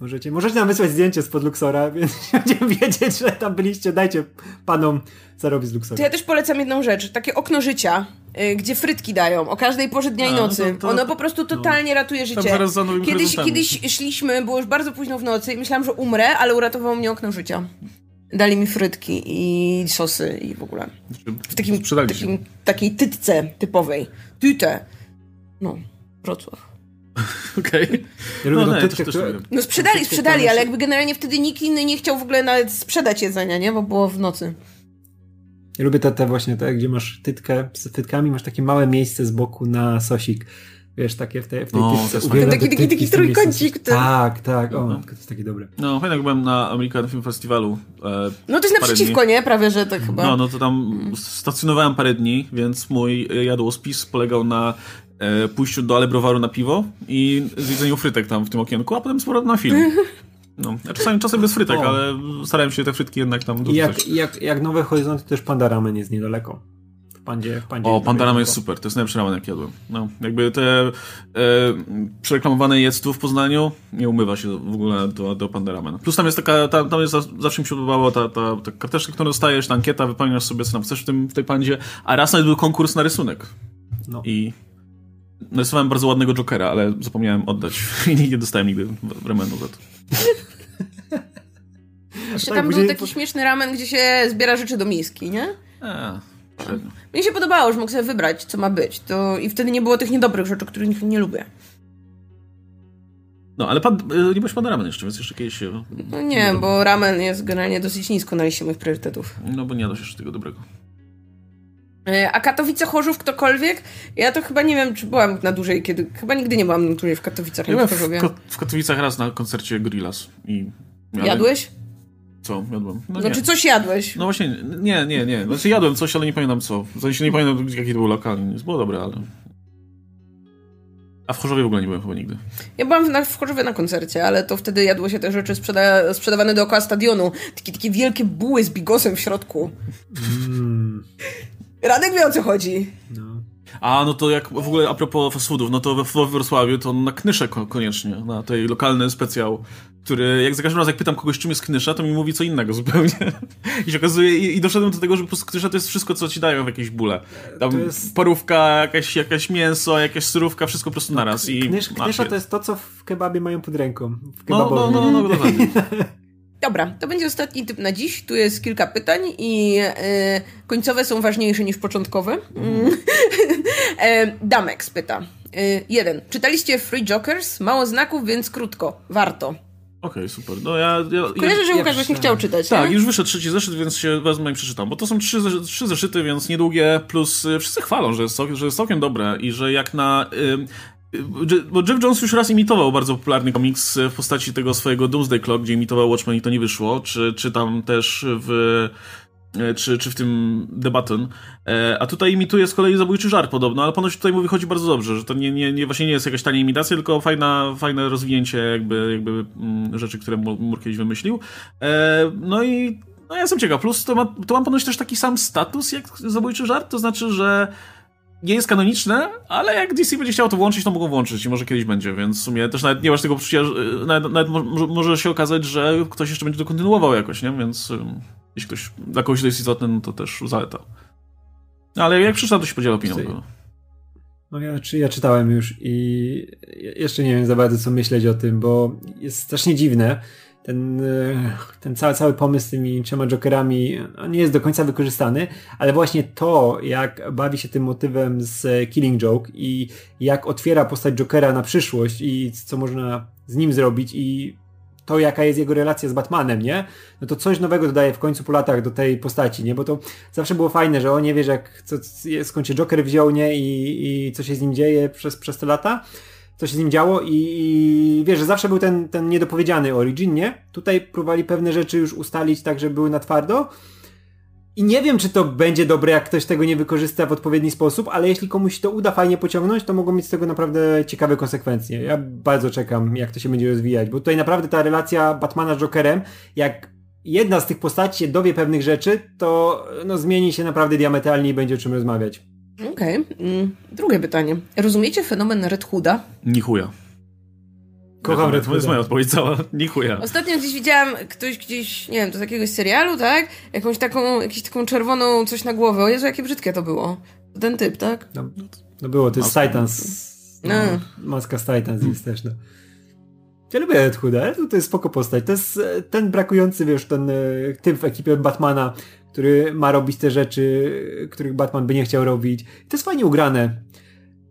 Możecie, możecie nam wysłać zdjęcie spod Luxora, więc będziemy wiedzieć, że tam byliście. Dajcie panom zarobić z To Luxora. ja też polecam jedną rzecz, takie okno życia, y, gdzie frytki dają o każdej porze dnia i A, no nocy. to- to- Ono po prostu totalnie ratuje życie. zaraz za Kiedyś, kiedyś szliśmy, było już bardzo późno w nocy i myślałam, że umrę, ale uratowało mnie okno życia. Dali mi frytki i sosy i w ogóle. W takim, takim, takiej tytce typowej. Tytę. No, Wrocław. Okej. Ja lubię No, tą nie, tytkę, też-. No sprzedali, sprzedali, ale jakby generalnie wtedy nikt inny nie chciał w ogóle nawet sprzedać jedzenia, nie? Bo było w nocy. Ja lubię te, te właśnie te, gdzie masz tytkę z tytkami, masz takie małe miejsce z boku na sosik. Wiesz, takie w tej, w tej No, to tytce. jest Uwielbiam fajne. te Taki- taki- taki trójkącik, ten. Tak, tak. O, No. to jest takie dobre. No, fajnie jak byłem na American Film Festivalu. E, No to jest naprzeciwko, dni. nie? Prawie, że tak chyba. No, no to tam stacjonowałem parę dni, więc mój e, jadłospis polegał na e, pójściu do Alebrowaru na piwo i zjedzeniu frytek tam w tym okienku, a potem z powrotem na film. No, a czasami, czasem bez frytek, O. ale starałem się te frytki jednak tam jak, dorzucać. i jak, jak Nowe Horyzonty, też Panda Ramen jest niedaleko. Pandzie, w pandzie O, jest Pandarama jest super, to jest najlepszy ramen jak jadłem. No, jakby te e, przereklamowane jedz tu w Poznaniu nie umywa się w ogóle do, do Pandaramen. Plus tam jest taka, tam, tam jest za- zawsze mi się podobało ta, ta, ta karteczka, którą dostajesz, ta ankieta, wypełniasz sobie co tam chcesz w, tym, w tej pandzie, a raz nawet był konkurs na rysunek. No. I narysowałem bardzo ładnego Jokera, ale zapomniałem oddać i nie dostałem nigdy ramenu za to. Jeszcze tak, tam później- był taki śmieszny ramen, gdzie się zbiera rzeczy do miski, nie? A, średnio. Mnie się podobało, że mógł sobie wybrać, co ma być. To... I wtedy nie było tych niedobrych rzeczy, których nie lubię. No, ale pan, e, nie byłeś Pandaramen jeszcze, więc jeszcze kiedyś. No nie, bo ramen jest generalnie dosyć nisko na liście moich priorytetów. No, bo nie się jeszcze tego dobrego. E, A Katowice, Chorzów, ktokolwiek? Ja to chyba nie wiem, czy byłam na dłużej, kiedy... Chyba nigdy nie byłam na dłużej w Katowicach, Ja byłem w w. Ko- w Katowicach raz na koncercie Gorillaz i... Jadłeś? Co? Jadłem. No, nie. Znaczy coś jadłeś? no właśnie, nie, nie, nie. Znaczy jadłem coś, ale nie pamiętam co. W sensie nie pamiętam jaki to był lokal. Było dobre, ale... A w Chorzowie w ogóle nie byłem chyba nigdy. Ja byłam na, w Chorzowie na koncercie, ale to wtedy jadło się te rzeczy sprzeda sprzedawane dookoła stadionu. Takie, takie wielkie buły z bigosem w środku. Mm, Radek wie o co chodzi. no. A, no to jak w ogóle a propos fast foodów, no to we, Wrocławiu to na Knysze ko- koniecznie, na tej lokalny specjał, który jak za każdym razem jak pytam kogoś czym jest Knysza, to mi mówi co innego zupełnie. I się okazuje, i, i doszedłem do tego, że po prostu Knysza to jest wszystko, co ci dają w jakiejś bóle. Tam jest- parówka, jakaś, jakaś mięso, jakaś surówka, wszystko po prostu naraz. I Knysz, knysza to jest to, co w kebabie mają pod ręką. W No, no, kebabowni. no, no, no, dokładnie. dobra, to będzie ostatni typ na dziś. Tu jest kilka pytań i e, końcowe są ważniejsze niż początkowe. Mm. e, Damex pyta. E, jeden. Czytaliście Free Jokers? Mało znaków, więc krótko. Warto. Okej, okay, super. No ja, ja, Kojarzę, że Łukasz ja właśnie chciał czytać. Tak, nie? już wyszedł trzeci zeszyt, więc się wezmę i przeczytam. Bo to są trzy, trzy zeszyty, więc niedługie, plus y, wszyscy chwalą, że jest, że jest całkiem dobre i że jak na... Bo Jeff Jones już raz imitował bardzo popularny komiks w postaci tego swojego Doomsday Clock, gdzie imitował Watchmen i to nie wyszło, czy, czy tam też w czy, czy w tym The Button. E, a tutaj imituje z kolei zabójczy żart podobno, ale ponoć tutaj mu wychodzi bardzo dobrze, że to nie, nie, nie, właśnie nie jest jakaś tania imitacja, tylko fajna, fajne rozwinięcie jakby, jakby mm, rzeczy, które Mur kiedyś wymyślił. E, no i no ja jestem ciekaw. Plus to ma, to ma ponoć też taki sam status jak zabójczy żart, to znaczy, że nie jest kanoniczne, ale jak DC będzie chciał to włączyć, to mogą włączyć i może kiedyś będzie, więc w sumie też nawet nie masz tego poczucia, nawet, nawet może, się okazać, że ktoś jeszcze będzie to kontynuował jakoś, nie? Więc jeśli ktoś, dla kogoś to jest istotne, no to też zaleta. Ale jak przeczytam, to się podziela opinią. No ja, czy, ja czytałem już i jeszcze nie wiem za bardzo co myśleć o tym, bo jest strasznie dziwne, ten, e, ten cały, cały pomysł z tymi trzema Jokerami nie jest do końca wykorzystany, ale właśnie to, jak bawi się tym motywem z Killing Joke i jak otwiera postać Jokera na przyszłość i co można z nim zrobić i to, jaka jest jego relacja z Batmanem, nie? No to coś nowego dodaje w końcu po latach do tej postaci, nie? Bo to zawsze było fajne, że on nie wie, jak, co, skąd się Joker wziął, nie? I, i co się z nim dzieje przez, przez te lata co się z nim działo i, i wiesz, że zawsze był ten, ten niedopowiedziany origin, nie? Tutaj próbowali pewne rzeczy już ustalić tak, żeby były na twardo. I nie wiem, czy to będzie dobre, jak ktoś tego nie wykorzysta w odpowiedni sposób, ale jeśli komuś to uda fajnie pociągnąć, to mogą mieć z tego naprawdę ciekawe konsekwencje. Ja bardzo czekam, jak to się będzie rozwijać, bo tutaj naprawdę ta relacja Batmana z Jokerem, jak jedna z tych postaci się dowie pewnych rzeczy, to no, zmieni się naprawdę diametralnie i będzie o czym rozmawiać. Okej. Okay. Mm, drugie pytanie. Rozumiecie fenomen Red Hooda? Ni chuja. Kocham Red. To jest moja odpowiedź cała. Ni chuja. Ostatnio gdzieś widziałam ktoś gdzieś, nie wiem, to z jakiegoś serialu, tak? Jakąś taką, jakąś taką czerwoną coś na głowę. O Jezu, jakie brzydkie to było. Ten typ, tak? No, no było, to jest Titans. No. Maska z Titans jest też, no. Ja lubię Red Hooda, ale to jest spoko postać. To jest e, ten brakujący, wiesz, ten e, typ w ekipie Batmana, który ma robić te rzeczy, których Batman by nie chciał robić. to jest fajnie ugrane.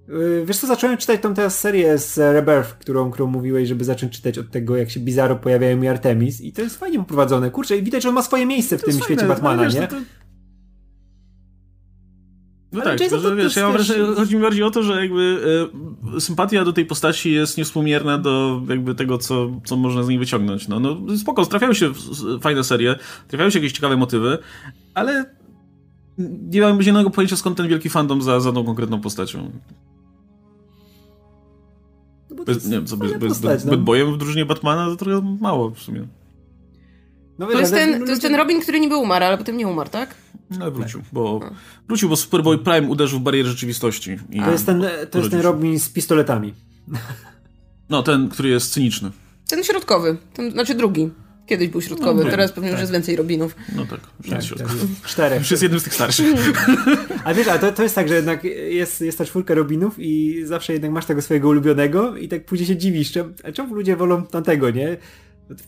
Yy, wiesz co, zacząłem czytać tą teraz serię z Rebirth, którą, którą mówiłeś, żeby zacząć czytać od tego, jak się Bizarro pojawiają i Artemis i to jest fajnie poprowadzone. Kurczę, i widać, że on ma swoje miejsce w tym świecie fajne, Batmana, wiesz, nie? To, no Ale tak, to, że, wiesz, ja mam wrażenie, chodzi mi bardziej o to, że jakby e, sympatia do tej postaci jest niewspółmierna do jakby tego, co, co można z niej wyciągnąć. No, no spoko, trafiają się fajne serie, trafiają się jakieś ciekawe motywy, ale nie mam zielonego pojęcia, skąd ten wielki fandom za, za tą konkretną postacią. No bez, nie wiem, co, bez, bez, postać, bez, no. bojem w drużynie Batmana to trochę mało w sumie. No, to, jest ten, to jest ten Robin, który niby umarł, ale potem nie umarł, tak? No wrócił, bo no. wrócił, bo Superboy Prime uderzył w barierę rzeczywistości. to jest ten, to jest ten Robin z pistoletami. No, ten, który jest cyniczny. Ten środkowy, ten, znaczy drugi. Kiedyś był środkowy, no, teraz pewnie tak. już jest więcej Robinów. No tak, już tak, jest tak, Czterech. Już jest jednym z tych starszych. A wiesz, a to, to jest tak, że jednak jest, jest ta czwórka Robinów i zawsze jednak masz tego swojego ulubionego i tak później się dziwisz, czemu, czemu ludzie wolą tamtego, nie?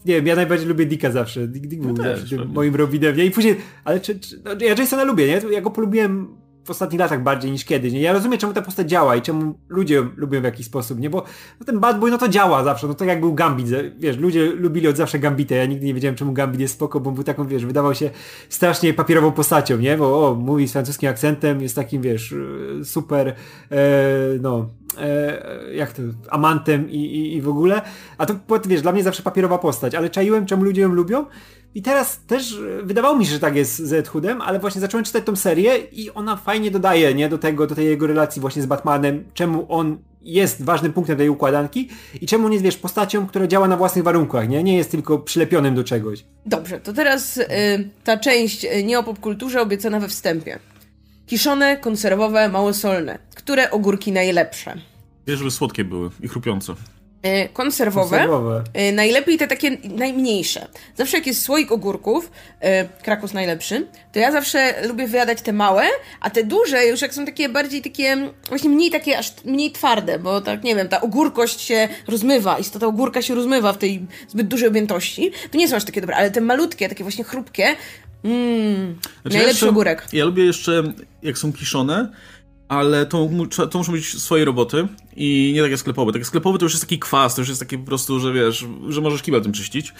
Nie wiem, ja najbardziej lubię Dicka zawsze. Dick, Dick był też, zawsze moim Robinem, nie? I później, ale czy, czy, no, ja Jasona lubię, nie? Ja go polubiłem w ostatnich latach bardziej niż kiedyś, nie? Ja rozumiem, czemu ta postać działa i czemu ludzie lubią w jakiś sposób, nie? Bo no, ten Bad Boy, no to działa zawsze, no to jak był Gambit, wiesz, ludzie lubili od zawsze Gambita, ja nigdy nie wiedziałem, czemu Gambit jest spoko, bo był taką, wiesz, wydawał się strasznie papierową postacią, nie? Bo o, mówi z francuskim akcentem, jest takim, wiesz, super, e, no, jak to, amantem i, i, i w ogóle. A to, wiesz, dla mnie zawsze papierowa postać, ale czaiłem, czemu ludzie ją lubią. I teraz też wydawało mi się, że tak jest z Ed Hoodem, ale właśnie zacząłem czytać tą serię i ona fajnie dodaje, nie, do tego, do tej jego relacji właśnie z Batmanem, czemu on jest ważnym punktem tej układanki i czemu jest, wiesz, postacią, która działa na własnych warunkach, nie? Nie jest tylko przylepionym do czegoś. Dobrze, to teraz y, ta część nie o popkulturze obiecana we wstępie. Kiszone, konserwowe, małosolne. Które ogórki najlepsze? Wiesz, żeby słodkie były i chrupiące. E, konserwowe. konserwowe. E, najlepiej te takie najmniejsze. Zawsze jak jest słoik ogórków, e, Krakus najlepszy, to ja zawsze lubię wyjadać te małe, a te duże już jak są takie bardziej takie, właśnie mniej takie, aż mniej twarde, bo tak, nie wiem, ta ogórkość się rozmywa, istota ogórka się rozmywa w tej zbyt dużej objętości, to nie są aż takie dobre, ale te malutkie, takie właśnie chrupkie, mmm, znaczy najlepszy jeszcze, ogórek. Ja lubię jeszcze, jak są kiszone, ale to, to muszą być swoje roboty i nie takie sklepowe. Takie sklepowe to już jest taki kwas, to już jest takie po prostu, że wiesz, że możesz kibel tym czyścić.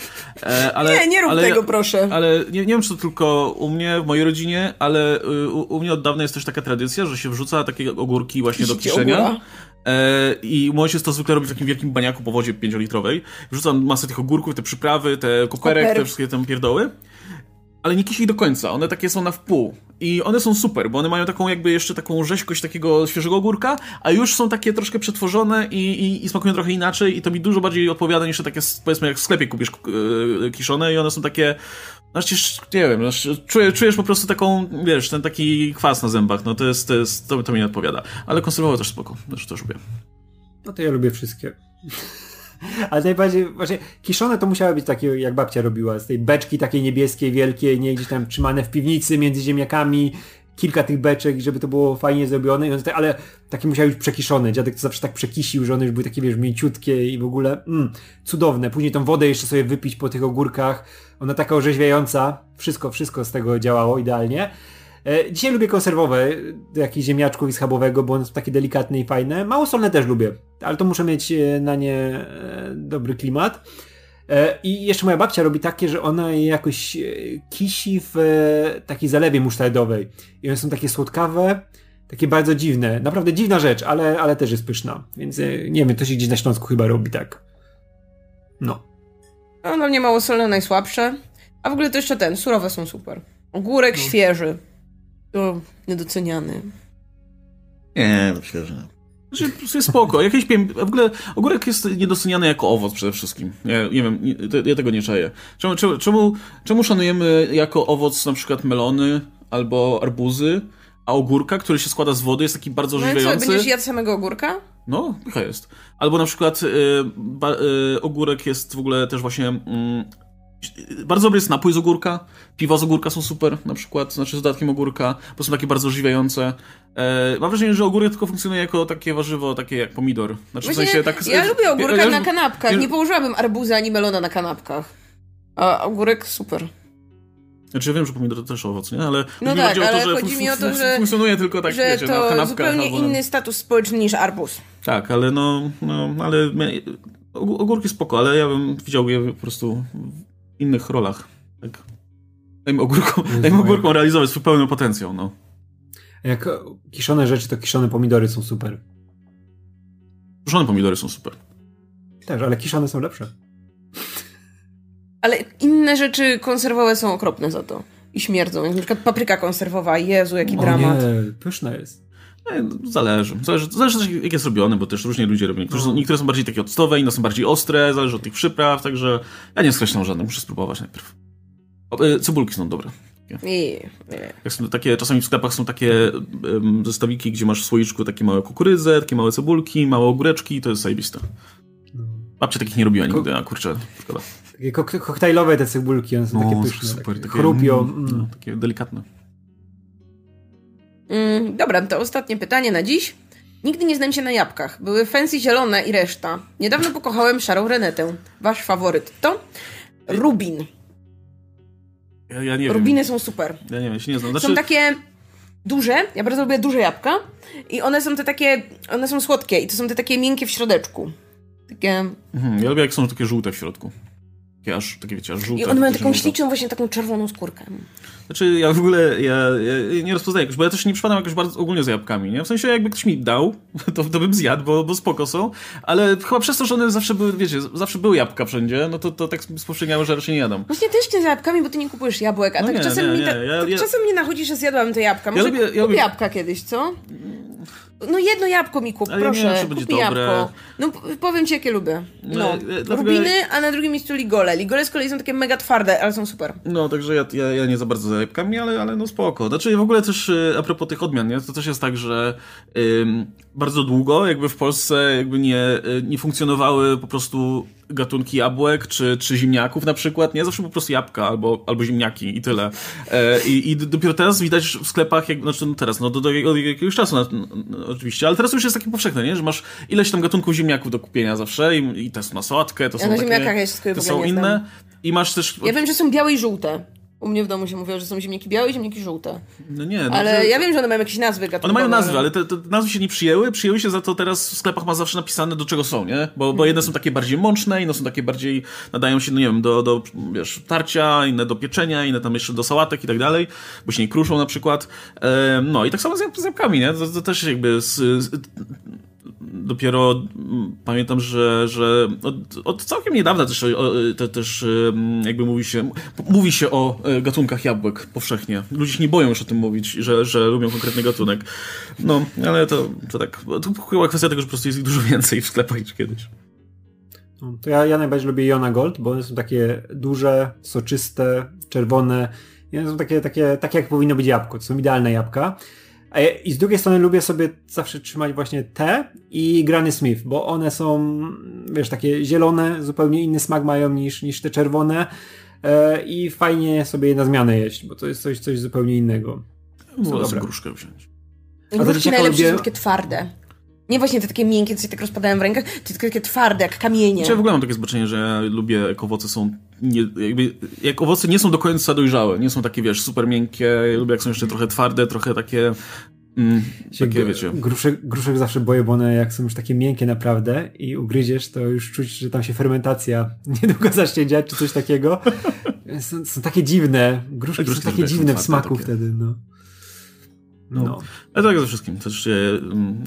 E, ale, nie, nie rób ale, tego, proszę. Ale nie, nie wiem, czy to tylko u mnie, w mojej rodzinie, ale y, u, u mnie od dawna jest też taka tradycja, że się wrzuca takie ogórki właśnie do kiszenia. E, I mój się to zwykle robi w takim wielkim baniaku po wodzie 5-litrowej. Wrzucam masę tych ogórków, te przyprawy, te koperek, Koper. te wszystkie tam pierdoły ale nie kisi do końca. One takie są na wpół. I one są super, bo one mają taką jakby jeszcze taką rzeźkość takiego świeżego ogórka, a już są takie troszkę przetworzone i, i, i smakują trochę inaczej i to mi dużo bardziej odpowiada niż takie, powiedzmy, jak w sklepie kupisz yy, kiszone i one są takie, znaczy, nie wiem, znaczy, czujesz, czujesz po prostu taką, wiesz, ten taki kwas na zębach, no to jest, to, jest, to, to mi nie odpowiada. Ale konserwowo też spoko, też, też lubię. No to ja lubię wszystkie. Ale najbardziej, właśnie, kiszone to musiały być takie, jak babcia robiła, z tej beczki takiej niebieskiej, wielkiej, nie gdzieś tam trzymane w piwnicy między ziemniakami, kilka tych beczek, żeby to było fajnie zrobione, ale takie musiały być przekiszone. Dziadek to zawsze tak przekisił, że one już były takie, wiesz, mięciutkie i w ogóle mm, cudowne. Później tą wodę jeszcze sobie wypić po tych ogórkach. Ona taka orzeźwiająca. Wszystko, wszystko z tego działało idealnie. E, dzisiaj lubię konserwowe, jakichś ziemniaczków i schabowego, bo one są takie delikatne i fajne. Małosolne też lubię, ale to muszę mieć e, na nie e, dobry klimat. I jeszcze moja babcia robi takie, że ona je jakoś kisi w takiej zalewie musztardowej. I one są takie słodkawe, takie bardzo dziwne. Naprawdę dziwna rzecz, ale, ale też jest pyszna. Więc nie wiem, to się gdzieś na Śląsku chyba robi tak. No. No, no nie małosolne najsłabsze. A w ogóle to jeszcze ten, surowe są super. Ogórek no. świeży. To niedoceniany. Nie, myślę, że... Znaczy, spoko. Jakieś, w ogóle ogórek jest niedoceniany jako owoc przede wszystkim. Ja nie wiem, ja tego nie czaję. Czemu, czemu, czemu szanujemy jako owoc na przykład melony albo arbuzy, a ogórka, który się składa z wody, jest taki bardzo no żywiący. Co, będziesz jadł samego ogórka? No, chyba jest. Albo na przykład y, ba, y, ogórek jest w ogóle też właśnie y, bardzo dobry jest napój z ogórka. Piwa z ogórka są super, na przykład, znaczy z dodatkiem ogórka, bo są takie bardzo ożywiające. E, mam wrażenie, że ogórek tylko funkcjonuje jako takie warzywo, takie jak pomidor. Znaczy, Właśnie, w sensie, tak, ja lubię ogórka ja, na kanapkach. Nie położyłabym arbuza ani melona na kanapkach. A ogórek super. Znaczy ja wiem, że pomidor to też owoc, nie? Ale no tak, ale to, chodzi mi o to, że funkcjonuje tylko tak, że wiecie, to na kanapkach. zupełnie albo... inny status społeczny niż arbuz. Tak, ale no, no ale ogórki spoko, ale ja bym widział je po prostu innych rolach. Tak. Dajmy ogórkom, dajmy ogórkom realizować swój pełny potencjał, no. Jak kiszone rzeczy, to kiszone pomidory są super. Kiszone pomidory są super. Też, ale kiszone są lepsze. Ale inne rzeczy konserwowe są okropne za to. I śmierdzą. Jak na przykład papryka konserwowa. Jezu, jaki o dramat. Nie, pyszna jest. Nie, no, zależy. Zależy, zależy też jak jest robione, bo też różnie ludzie robią. Niektóre, są, no. niektóre są bardziej takie octowe, inne są bardziej ostre, zależy od tych przypraw, także ja nie skreślam żadnych, muszę spróbować najpierw. O, e, cebulki są dobre. Nie, Jak są takie, czasami w sklepach są takie um, zestawiki, gdzie masz w słoiczku takie małe kukurydze, takie małe cebulki, małe ogóreczki, to jest zajebiste. No. Babcia takich nie robiła nigdy, a kurczę, szkoda. Takie kok koktajlowe te cebulki, one są no, takie pyszne. Super, takie, chrupią. Mm, no, takie delikatne. Mm, dobra, to ostatnie pytanie na dziś. Nigdy nie znam się na jabłkach. Były fancy zielone i reszta. Niedawno pokochałem szarą renetę. Wasz faworyt to? Rubin. Ja, ja nie Rubiny wiem. są super. Ja nie wiem, się nie znam. Znaczy... Są takie duże, ja bardzo lubię duże jabłka i one są te takie, one są słodkie i to są te takie miękkie w środeczku. Takie... Mhm, ja lubię jak są takie żółte w środku. Takie aż, takie wiecie, aż żółte. I one mają taką śliczną właśnie taką czerwoną skórkę. Znaczy, ja w ogóle ja, ja nie rozpoznaję jakoś, bo ja też nie przypadam jakoś bardzo ogólnie z jabłkami, nie? W sensie, jakby ktoś mi dał, to, to bym zjadł, bo, bo spoko są, ale chyba przez to, że one zawsze były, wiecie, zawsze były jabłka wszędzie, no to, to tak spostrzegały, że raczej nie jadam. Właśnie też nie z jabłkami, bo ty nie kupujesz jabłek, a no tak, nie, czasem, nie, mi, ta, ja, tak ja... czasem mnie nachodzi, że zjadłam te jabłka. Może ja lubię, ja lubię... jabłka kiedyś, co? No jedno jabłko mi kup, Ale ja nie proszę. wiem, czy będzie dobre. jabłko. No powiem ci, jakie lubię. No, No, dlatego rubiny, a na drugim miejscu ligole. Ligole z kolei są takie mega twarde, ale są super. No, także ja, ja, ja nie za bardzo za jabłkami, ale, ale no spoko. Znaczy w ogóle też y, a propos tych odmian, nie? to też jest tak, że ym, bardzo długo jakby w Polsce jakby nie, y, nie funkcjonowały po prostu gatunki jabłek czy, czy ziemniaków na przykład, nie? Zawsze po prostu jabłka albo, albo ziemniaki i tyle. E, i, I dopiero teraz widać w sklepach, jak, znaczy no teraz, no do, do, jakiegoś czasu na, no, oczywiście, ale teraz już jest takie powszechne, nie? Że masz ileś tam gatunków ziemniaków do kupienia zawsze i, i to jest na sałatkę, to Ja są na takie, ja się to są inne. znam. I masz też... Ja wiem, że są białe i żółte. U mnie w domu się mówiło, że są ziemniaki białe i ziemniaki żółte. No nie, no, Ale że- ja wiem, że one mają jakieś nazwy gatunkowe. One mają nazwy, ale te, te nazwy się nie przyjęły. Przyjęły się za to teraz w sklepach ma zawsze napisane do czego są, nie? Bo, bo jedne są takie bardziej mączne, inne są takie bardziej, nadają się, no nie wiem, do, do wiesz, tarcia, inne do pieczenia, inne tam jeszcze do sałatek i tak dalej, bo się nie kruszą na przykład. No i tak samo z, z jabłkami, nie? To, to też jakby z, z, dopiero mm, pamiętam, że, że od, od całkiem niedawna też, te, też jakby mówi się, mówi się o e, gatunkach jabłek powszechnie. Ludzie się nie boją już o tym mówić, że, że lubią konkretny gatunek. No, ale to, to tak, to chyba kwestia tego, że po prostu jest ich dużo więcej w sklepach niż kiedyś. No, to ja, ja najbardziej lubię Jona Gold, bo one są takie duże, soczyste, czerwone. I one są takie, takie, takie jak powinno być jabłko. To są idealne jabłka. A I z drugiej strony lubię sobie zawsze trzymać właśnie te i Granny Smith, bo one są, wiesz, takie zielone, zupełnie inny smak mają niż, niż te czerwone e, i fajnie sobie je na zmianę jeść, bo to jest coś, coś zupełnie innego. Sobie gruszkę wziąć. to Gruszki najlepsze lubię- są takie twarde. Nie właśnie te takie miękkie, co się tak rozpadają w rękach, tylko takie twarde, jak kamienie. Znaczy, ja w ogóle mam takie zobaczenie, że ja lubię, jak owoce są, nie, jakby, jak owoce nie są do końca dojrzałe, nie są takie, wiesz, super miękkie, ja lubię jak są jeszcze trochę twarde, trochę takie, mm, takie, wiecie. Gruszek, gruszek zawsze boję, bo one jak są już takie miękkie naprawdę i ugryziesz, to już czuć, że tam się fermentacja niedługo zacznie dziać, czy coś takiego. Są, są takie dziwne. Gruszki Gruszki są takie dziwne w smaku takie. wtedy, no. No. No. Ale tak ze wszystkim. Też, e, mm,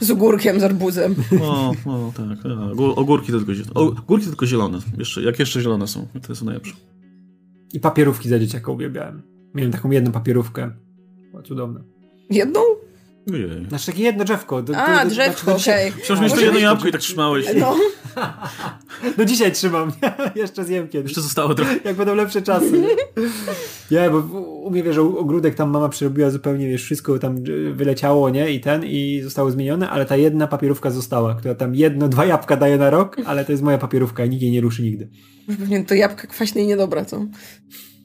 Z ogórkiem, z arbuzem. no, no tak. a, ogó- Ogórki to tylko, ogórki to tylko zielone. Jeszcze, jak jeszcze zielone są, to są najlepsze. I papierówki za dzieciaka uwielbiałem. Miałem taką jedną papierówkę. Była cudowna. Jedną? Ojej. Znaczy takie jedno drzewko. Do, A, do, drzewko, dzisiaj, okej. Mieć to Może jedno jabłko i tak trzymałeś. No. do dzisiaj trzymam. Jeszcze zjem kiedyś. Jeszcze zostało trochę. Jak będą lepsze czasy. Nie, bo u mnie wiesz, że ogródek tam mama przerobiła zupełnie, wiesz, wszystko tam y, wyleciało, nie? I ten, i zostało zmienione, ale ta jedna papierówka została, która tam jedno, dwa jabłka daje na rok, ale to jest moja papierówka i nikt jej nie ruszy nigdy. Pewnie to jabłka kwaśne i niedobra, co?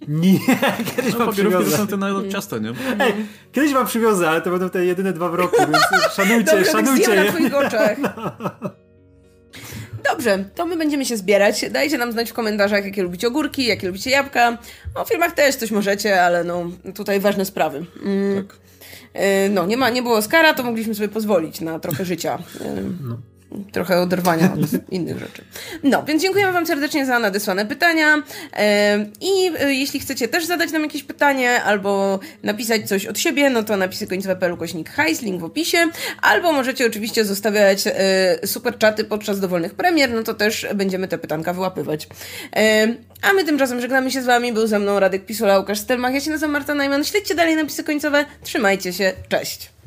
Nie, kiedyś No, mam przywiozę. są te na ciasta, nie? Ej, kiedyś mam przywiozę, ale to będą te jedyne dwa w roku, więc szanujcie, Dobrze, tak szanujcie na je. twoich oczach. Dobrze, to my będziemy się zbierać. Dajcie nam znać w komentarzach, jakie lubicie ogórki, jakie lubicie jabłka. O filmach też coś możecie, ale no tutaj ważne sprawy. Mm. Tak. Y, No, nie, ma, nie było Oscara, to mogliśmy sobie pozwolić na trochę życia. Y, Trochę oderwania od innych rzeczy. No, więc dziękujemy Wam serdecznie za nadesłane pytania. I y, jeśli chcecie też zadać nam jakieś pytanie albo napisać coś od siebie, no to napisy końcowe.pl kośnik hajs, link w opisie. Albo możecie oczywiście zostawiać y, super czaty podczas dowolnych premier, no to też będziemy te pytanka wyłapywać. A my tymczasem żegnamy się z Wami. Był ze mną Radek Pisula, Łukasz Stelmach. Ja się nazywam Marta Najman. Śledźcie dalej napisy końcowe. Trzymajcie się. Cześć.